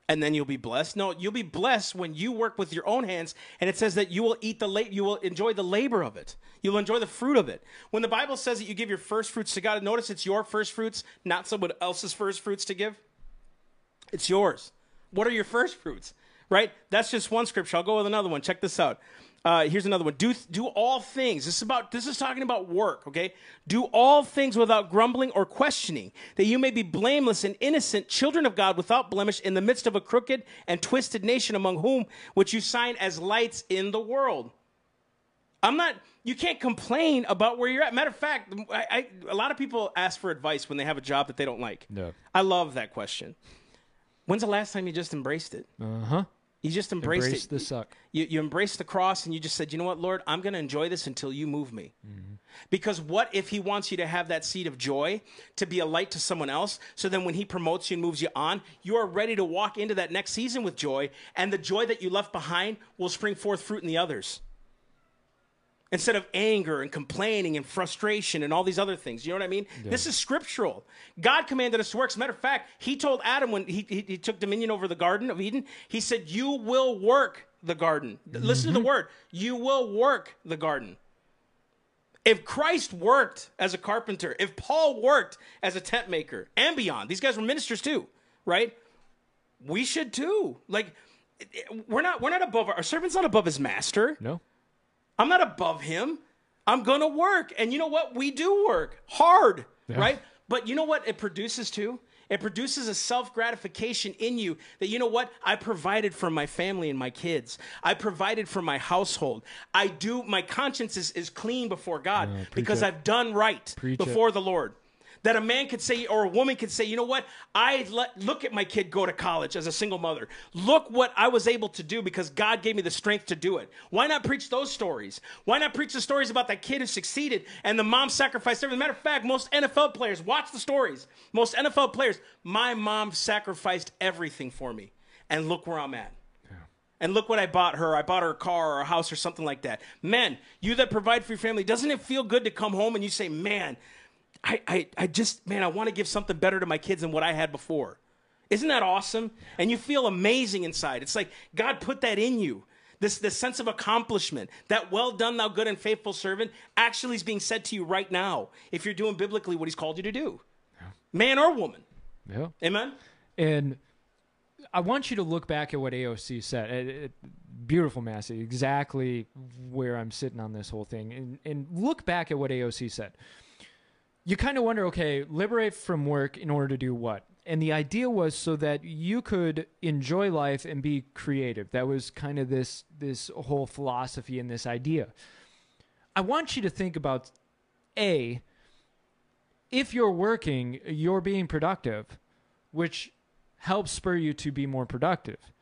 And then you'll be blessed. No, you'll be blessed when you work with your own hands, and it says that you will eat the la- you will enjoy the labor of it. You'll enjoy the fruit of it. When the Bible says that you give your first fruits to God, notice it's your first fruits, not someone else's first fruits to give. It's yours. What are your first fruits? Right? That's just one scripture. I'll go with another one. Check this out. Uh, here's another one. Do do all things. This is about this is talking about work. Okay. Do all things without grumbling or questioning, that you may be blameless and innocent, children of God, without blemish, in the midst of a crooked and twisted nation, among whom which you sign as lights in the world. I'm not. You can't complain about where you're at. Matter of fact, I, I, a lot of people ask for advice when they have a job that they don't like. Yeah. I love that question. When's the last time you just embraced it? Uh huh. You just embraced Embrace it. the suck. You, you embraced the cross and you just said, you know what, Lord, I'm going to enjoy this until you move me. Mm-hmm. Because what if He wants you to have that seed of joy, to be a light to someone else, so then when He promotes you and moves you on, you are ready to walk into that next season with joy, and the joy that you left behind will spring forth fruit in the others. Instead of anger and complaining and frustration and all these other things. You know what I mean? This is scriptural. God commanded us to work. As a matter of fact, He told Adam when he, he, he took dominion over the Garden of Eden, He said, You will work the garden. Listen to the mm-hmm. word. You will work the garden. If Christ worked as a carpenter, if Paul worked as a tent maker and beyond, these guys were ministers too, right? We should too. Like, we're not we're not above our, our servant's not above his master. No. I'm not above him. I'm going to work. And you know what? We do work hard, right? But you know what it produces too? It produces a self gratification in you that, you know what? I provided for my family and my kids. I provided for my household. I do, my conscience is, is clean before God because it. I've done right Preach it. before the Lord. That a man could say, or a woman could say, you know what? I let look at my kid go to college as a single mother. Look what I was able to do because God gave me the strength to do it. Why not preach those stories? Why not preach the stories about that kid who succeeded and the mom sacrificed everything? Matter of fact, most NFL players watch the stories. Most NFL players, my mom sacrificed everything for me, and look where I'm at. And look what I bought her. I bought her a car or a house or something like that. Men, you that provide for your family, doesn't it feel good to come home and you say, man, I, I, I just, man, I want to give something better to my kids than what I had before. Isn't that awesome? And you feel amazing inside. It's like God put that in you. This, this sense of accomplishment, that well done, thou good and faithful servant, actually is being said to you right now if you're doing biblically what he's called you to do, man or woman. Yeah. Amen? And I want you to look back at what AOC said. It, it, beautiful, Massey. Exactly where I'm sitting on this whole thing. And, and look back at what AOC said. You kind of wonder okay, liberate from work in order to do what? And the idea was so that you could enjoy life and be creative. That was kind of this this whole philosophy and this idea. I want you to think about A, if you're working, you're being productive, which helps spur you to be more productive.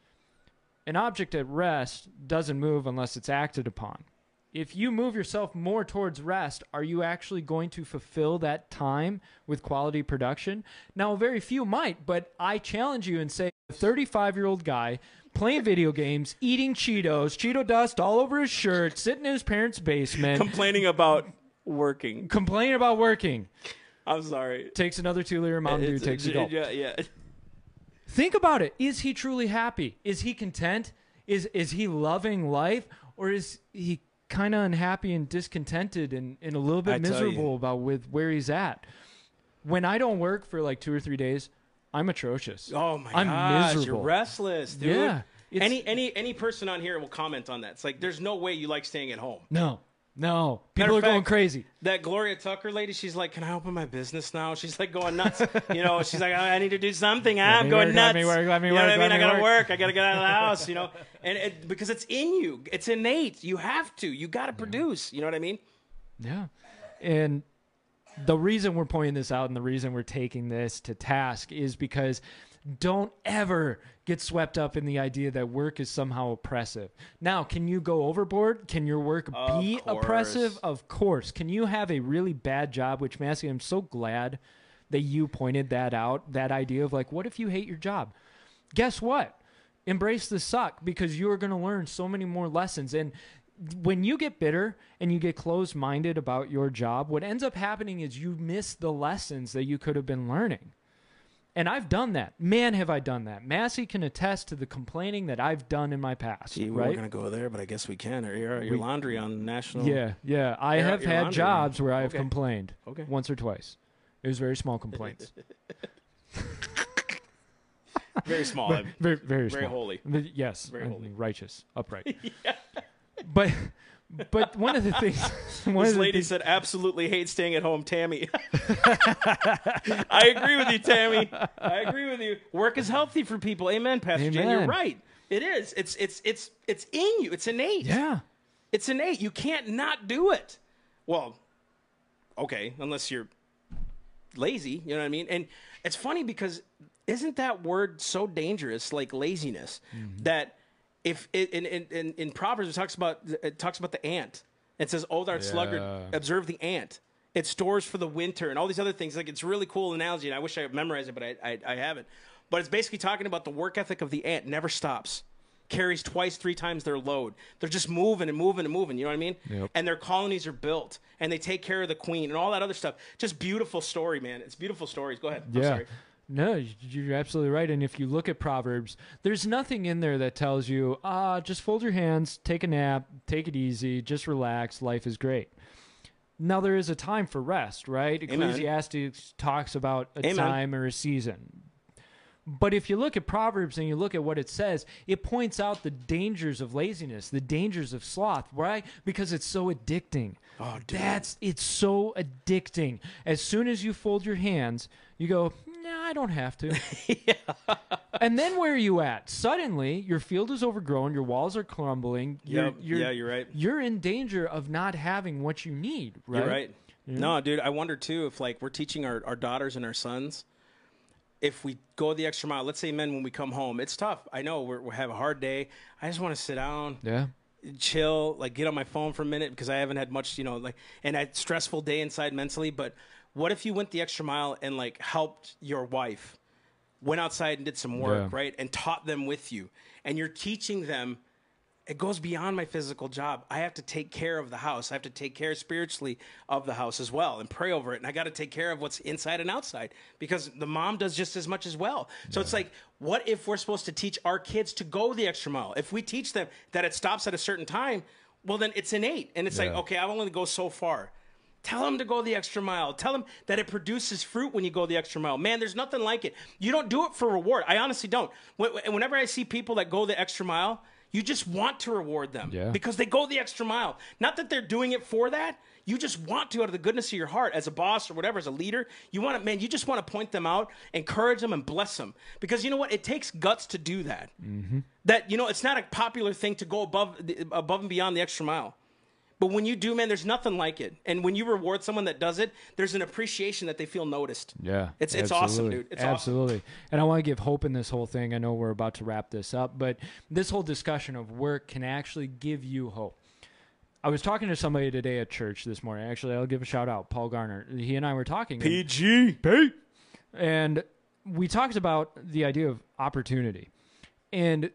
An object at rest doesn't move unless it's acted upon. If you move yourself more towards rest, are you actually going to fulfill that time with quality production? Now, very few might, but I challenge you and say a 35 year old guy playing video games, eating Cheetos, Cheeto dust all over his shirt, sitting in his parents' basement, Complaining about working. complaining about working, I'm sorry. takes another two liter Mountain Dew, takes a gulp. Yeah, yeah. Think about it. Is he truly happy? Is he content? Is is he loving life? Or is he kind of unhappy and discontented and, and a little bit I miserable about with where he's at? When I don't work for like two or three days, I'm atrocious. Oh my God. I'm gosh, miserable. you're restless, dude. Yeah, it's- Any any any person on here will comment on that. It's like there's no way you like staying at home. No, no. Matter People are going crazy. That Gloria Tucker lady, she's like, "Can I open my business now?" She's like going nuts. you know, she's like, "I need to do something. I'm me going work, nuts." let me work, let me you know work, what I mean? let I gotta work. work. I gotta get out of the house. You know, and it, because it's in you, it's innate. You have to. You got to produce. You know what I mean? Yeah. And the reason we're pointing this out and the reason we're taking this to task is because don't ever get swept up in the idea that work is somehow oppressive. Now, can you go overboard? Can your work Of be course. oppressive? Of course. Can you have a really bad job? Which, Massey, I'm so glad that you pointed that out. That idea of like, what if you hate your job? Guess what? Embrace the suck because you are going to learn so many more lessons. And when you get bitter and you get closed minded about your job, what ends up happening is you miss the lessons that you could have been learning. And I've done that. Man, have I done that. Massey can attest to the complaining that I've done in my past. Gee, right? we're gonna go there, but I guess we can. Or your, your We- laundry on national. Yeah, yeah. I have had jobs where I have Okay. complained Okay. once or twice. It was very small complaints. Very small. Very, very, Very small. holy. Yes, Very holy. righteous, upright. But, but one of the things, one This lady things, said absolutely hate staying at home, Tammy. I agree with you, Tammy. I agree with you. Work is healthy for people. Amen, Pastor Jen. You're right. It is. It's it's it's it's in you. It's innate. yeah, It's innate. You can't not do it. Well, okay, unless you're lazy, you know what I mean? And it's funny because isn't that word so dangerous, like laziness, mm-hmm. that if it, in, in, in, in Proverbs it talks about it talks about the ant. It says, "Old art sluggard, observe the ant. It stores for the winter and all these other things. Like it's a really cool analogy, and I wish I memorized it, but I, I, I haven't. But it's basically talking about the work ethic of the ant never stops. Carries twice, three times their load. They're just moving and moving and moving. You know what I mean? Yep. And their colonies are built, and they take care of the queen and all that other stuff. Just beautiful story, man. It's beautiful stories. Go ahead. Yeah. No, you're absolutely right. And if you look at Proverbs, there's nothing in there that tells you, ah, just fold your hands, take a nap, take it easy, just relax, life is great. Now there is a time for rest, right? Amen. Ecclesiastes talks about a Amen. time or a season. But if you look at Proverbs and you look at what it says, it points out the dangers of laziness, the dangers of sloth, right? Because it's so addicting. Oh, dude. That's it's so addicting. As soon as you fold your hands, you go, "No, I don't have to." And then where are you at? Suddenly, your field is overgrown, your walls are crumbling. You're, Yep. you're, Yeah, you're right. You're in danger of not having what you need, right? You're right. No, dude, I wonder too if like we're teaching our, our daughters and our sons, if we go the extra mile. Let's say men when we come home, it's tough. I know we're, we have a hard day. I just want to sit down, Yeah. chill, like get on my phone for a minute because I haven't had much, you know, like and a stressful day inside mentally. But what if you went the extra mile and like helped your wife, went outside and did some work, Yeah. right, and taught them with you, and you're teaching them it goes beyond my physical job. I have to take care of the house. I have to take care spiritually of the house as well and pray over it. And I got to take care of what's inside and outside because the mom does just as much as well. So it's like, what if we're supposed to teach our kids to go the extra mile? If we teach them that it stops at a certain time, well, then it's innate. And it's like, okay, I only go so far. Tell them to go the extra mile. Tell them that it produces fruit when you go the extra mile. Man, there's nothing like it. You don't do it for reward. I honestly don't. Whenever I see people that go the extra mile, you just want to reward them Yeah. because they go the extra mile. Not that they're doing it for that. You just want to out of the goodness of your heart as a boss or whatever, as a leader. You want to, man, you just want to point them out, encourage them, and bless them. Because you know what? It takes guts to do that. Mm-hmm. That, you know, it's not a popular thing to go above, above and beyond the extra mile. But when you do, man, there's nothing like it. And when you reward someone that does it, there's an appreciation that they feel noticed. Yeah, It's- it's awesome, dude. It's awesome. absolutely. And I want to give hope in this whole thing. I know we're about to wrap this up, but this whole discussion of work can actually give you hope. I was talking to somebody today at church this morning. Actually, I'll give a shout out, Paul Garner. He and I were talking. and- PG. Pete. And we talked about the idea of opportunity. And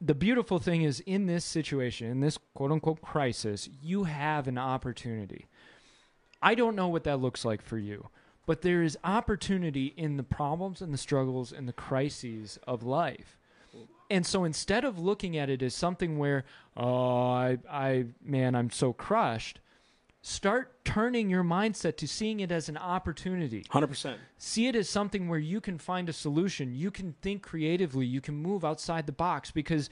the beautiful thing is, in this situation, in this quote unquote crisis, you have an opportunity. I don't know what that looks like for you, but there is opportunity in the problems and the struggles and the crises of life. And so instead of looking at it as something where, oh, I, I, man, I'm so crushed, start turning your mindset to seeing it as an opportunity. Hundred percent. see it as something where you can find a solution. You can think creatively. You can move outside the box because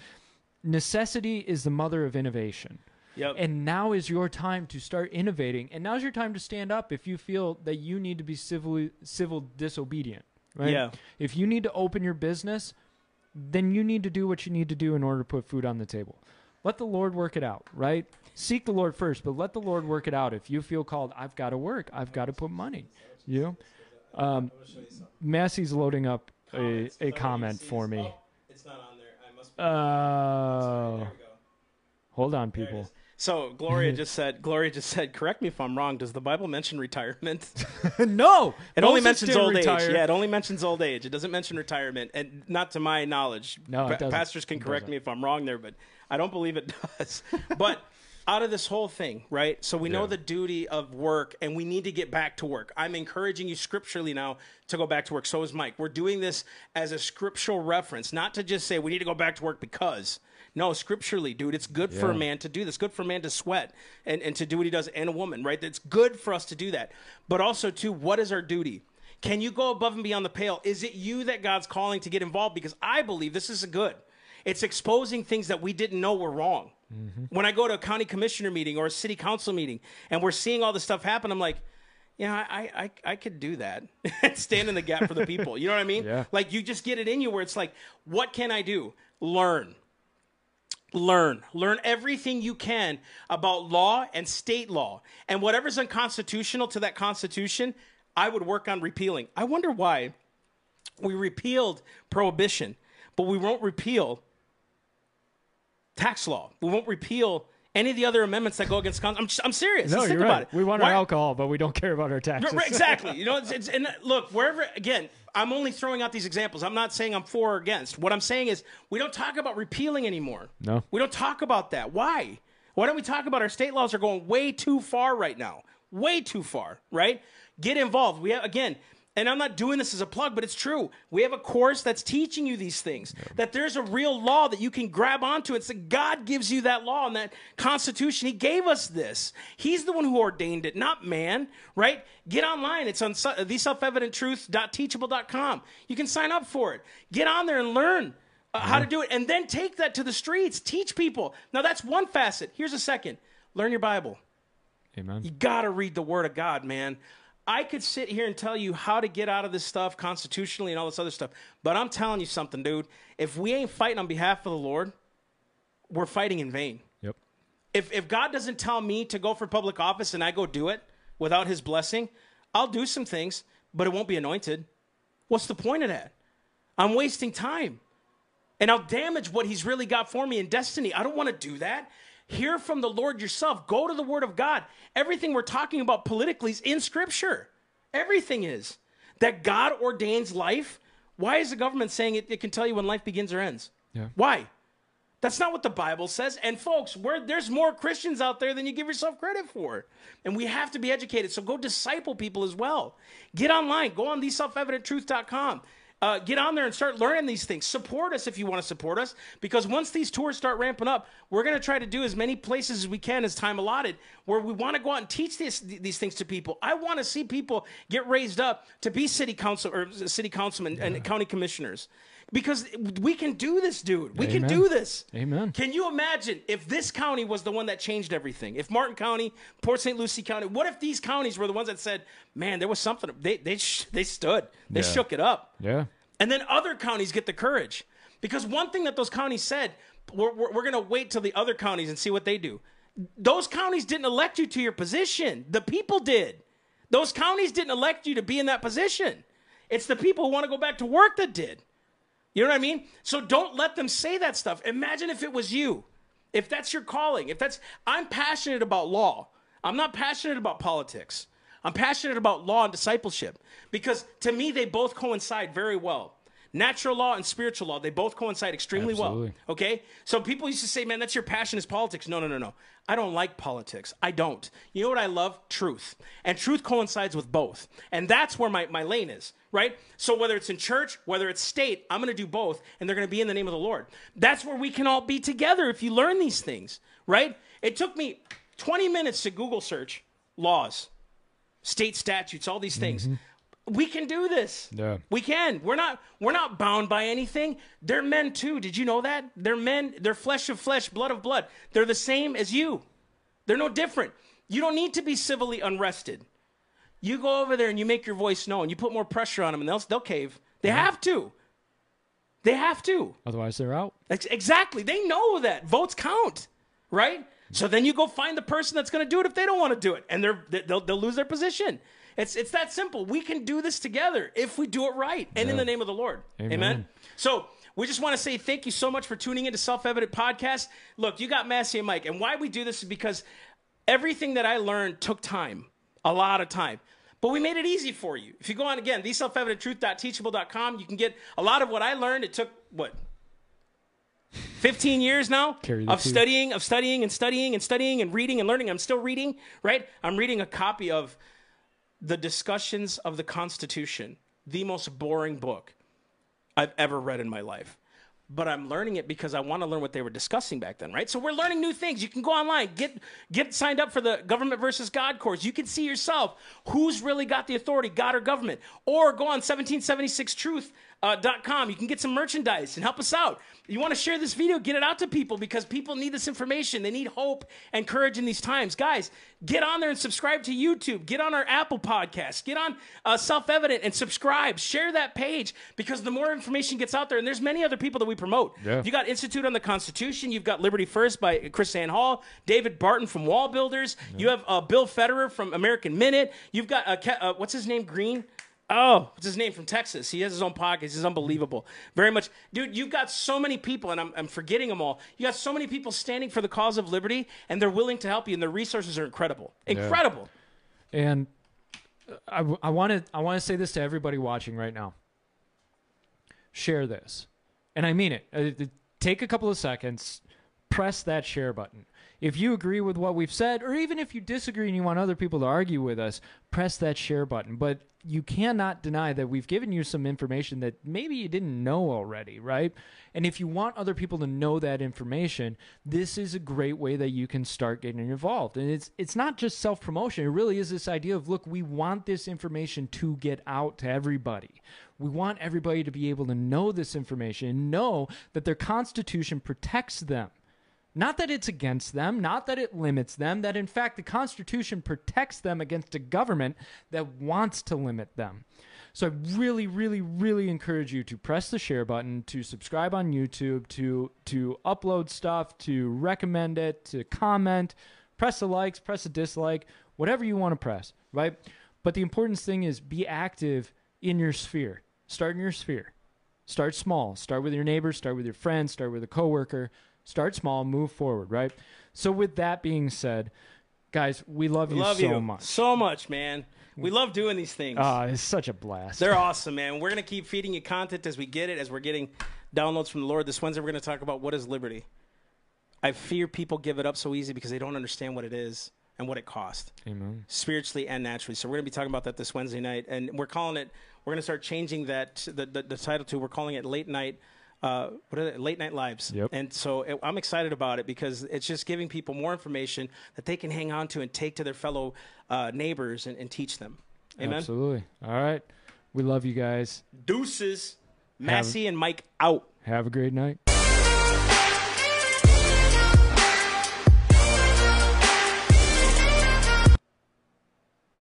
necessity is the mother of innovation. Yep. and now is your time to start innovating. And now's your time to stand up if you feel that you need to be civilly civil disobedient right? Yeah. if you need to open your business then you need to do what you need to do in order to put food on the table let the lord work it out right seek the lord first but let the lord work it out if you feel called i've got to work i've got to put money you know um, Massey's loading up a, a comment for me. It's not on there. I must. Uh, hold on, people. So Gloria just said. Gloria just said. Correct me if I'm wrong. Does the Bible mention retirement? no, It only mentions old retire. age. Yeah, it only mentions old age. It doesn't mention retirement, and not to my knowledge. No, Pa-. Pastors can correct me if I'm wrong there, but I don't believe it does. but out of this whole thing, right? So we know Yeah. the duty of work, and we need to get back to work. I'm encouraging you scripturally now to go back to work. So is Mike. We're doing this as a scriptural reference, not to just say we need to go back to work because. No, scripturally, dude, it's good for a man to do this. Good for a man to sweat and, and to do what he does, and a woman, right? It's good for us to do that. But also, too, what is our duty? Can you go above and beyond the pale? Is it you that God's calling to get involved? Because I believe this is good. It's exposing things that we didn't know were wrong. Mm-hmm. When I go to a county commissioner meeting or a city council meeting and we're seeing all this stuff happen, I'm like, yeah, I, I, I could do that. Stand in the gap for the people. You know what I mean? Yeah. Like you just get it in you where it's like, what can I do? Learn learn learn everything you can about law and state law and whatever's unconstitutional to that constitution i would work on repealing i wonder why we repealed prohibition but we won't repeal tax law we won't repeal any of the other amendments that go against con- I'm, I'm serious No, Let's you're think right. about it We want Why- our alcohol, but we don't care about our taxes. Right, exactly. You know, it's, it's and look wherever again. I'm only throwing out these examples. I'm not saying I'm for or against. What I'm saying is we don't talk about repealing anymore. No. we don't talk about that. Why? Why don't we talk about our state laws are going way too far right now? Way too far. Right? Get involved. We have again. And I'm not doing this as a plug, but it's true. We have a course that's teaching you these things. That there's a real law that you can grab onto. It's that God gives you that law and that Constitution. He gave us this. He's the one who ordained it, not man, right? Get online. It's on su- theselfevidenttruth.teachable.com. You can sign up for it. Get on there and learn uh, how to do it. And then take that to the streets. Teach people. Now, that's one facet. Here's a second learn your Bible. Amen. You got to read the Word of God, man. I could sit here and tell you how to get out of this stuff constitutionally and all this other stuff, but I'm telling you something, dude. If we ain't fighting on behalf of the Lord, we're fighting in vain. Yep. If if God doesn't tell me to go for public office and I go do it without His blessing, I'll do some things, but it won't be anointed. What's the point of that? I'm wasting time. And I'll damage what he's really got for me in destiny. I don't want to do that. Hear from the Lord yourself. Go to the Word of God. Everything we're talking about politically is in Scripture. Everything is. That God ordains life. Why is the government saying it, it can tell you when life begins or ends? Yeah. Why? That's not what the Bible says. And folks, there's more Christians out there than you give yourself credit for. And we have to be educated. So go disciple people as well. Get online. Go on theselfevidenttruth.com. Uh, get on there and start learning these things. Support us if you want to support us, because once these tours start ramping up, we're going to try to do as many places as we can as time allotted, where we want to go out and teach these these things to people. I want to see people get raised up to be city council or city councilmen yeah. and county commissioners because we can do this, dude. We Amen. can do this. Amen. Can you imagine if this county was the one that changed everything? If Martin County, Port St. Lucie County, what if these counties were the ones that said, "Man, there was something." They they sh- they stood. They yeah. shook it up. Yeah. And then other counties get the courage because one thing that those counties said, we're, we're, we're going to wait till the other counties and see what they do. Those counties didn't elect you to your position. The people did. Those counties didn't elect you to be in that position. It's the people who want to go back to work that did. You know what I mean? So don't let them say that stuff. Imagine if it was you. If that's your calling, if that's, I'm passionate about law. I'm not passionate about politics. I'm passionate about law and discipleship because to me, they both coincide very well. Natural law and spiritual law, they both coincide extremely Absolutely. well. Okay? So people used to say, man, that's your passion is politics. No, no, no, no. I don't like politics. I don't. You know what I love? Truth. And truth coincides with both. And that's where my, my lane is, right? So whether it's in church, whether it's state, I'm going to do both, and they're going to be in the name of the Lord. That's where we can all be together if you learn these things, right? It took me 20 minutes to Google search laws, state statutes, all these things. Mm-hmm we can do this. Yeah. We can. We're not we're not bound by anything. They're men too. Did you know that? They're men, they're flesh of flesh, blood of blood. They're the same as you. They're no different. You don't need to be civilly unrested. You go over there and you make your voice known. You put more pressure on them and they'll they'll cave. They yeah. have to. They have to. Otherwise they're out. Exactly. They know that votes count, right? So then you go find the person that's going to do it if they don't want to do it and they're they'll, they'll lose their position. It's it's that simple. We can do this together if we do it right and yeah. in the name of the Lord. Amen. Amen. So we just want to say thank you so much for tuning into Self Evident Podcast. Look, you got Massey and Mike, and why we do this is because everything that I learned took time, a lot of time. But we made it easy for you. If you go on again, theselfevidenttruth.teachable.com, you can get a lot of what I learned. It took what 15 years now of two. studying, of studying and studying and studying and reading and learning. I'm still reading, right? I'm reading a copy of the discussions of the Constitution, the most boring book I've ever read in my life. But I'm learning it because I want to learn what they were discussing back then, right? So we're learning new things. You can go online, get get signed up for the government versus God course. You can see yourself who's really got the authority, God or government. Or go on 1776 Truth uh, .com. You can get some merchandise and help us out. You want to share this video, get it out to people because people need this information. They need hope and courage in these times. Guys, get on there and subscribe to YouTube. Get on our Apple podcast. Get on uh, Self Evident and subscribe. Share that page because the more information gets out there, and there's many other people that we promote. Yeah. You got Institute on the Constitution. You've got Liberty First by KrisAnne Hall. David Barton from Wall Builders. Yeah. You have uh, Bill Federer from American Minute. You've got, uh, uh what's his name, Green? Oh, what's his name from Texas? He has his own podcast. He's unbelievable. Very much. Dude, you've got so many people, and I'm, I'm forgetting them all. You got so many people standing for the cause of liberty, and they're willing to help you, and their resources are incredible. Incredible. Yeah. And I, I want to I want to say this to everybody watching right now. Share this. And I mean it. Uh, take a couple of seconds, press that share button. If you agree with what we've said, or even if you disagree and you want other people to argue with us, press that share button. But you cannot deny that we've given you some information that maybe you didn't know already, right? And if you want other people to know that information, this is a great way that you can start getting involved. And it's it's not just self-promotion. It really is this idea of look, we want this information to get out to everybody. We want everybody to be able to know this information and know that their constitution protects them not that it's against them, not that it limits them, that in fact the Constitution protects them against a government that wants to limit them. So I really, really, really encourage you to press the share button, to subscribe on YouTube, to to upload stuff, to recommend it, to comment, press the likes, press the dislike, whatever you want to press, right? But the important thing is be active in your sphere. Start in your sphere. Start small. Start with your neighbors, start with your friends, start with a coworker Start small, move forward, right? So with that being said, guys, we love you love so you. much. So much, man. We love doing these things. Oh, it's such a blast. They're awesome, man. We're gonna keep feeding you content as we get it, as we're getting downloads from the Lord. This Wednesday, we're gonna talk about what is liberty. I fear people give it up so easy because they don't understand what it is and what it costs Amen. spiritually and naturally. So we're going to be talking about that this Wednesday night, and we're calling it. We're going to start changing that the, the, the title to. We're calling it late night. Uh, what are they? Late night lives. Yep. And so it, I'm excited about it because it's just giving people more information that they can hang on to and take to their fellow uh, neighbors and, and teach them. Amen. Absolutely. All right. We love you guys. Deuces, Massey and Mike out. Have a great night.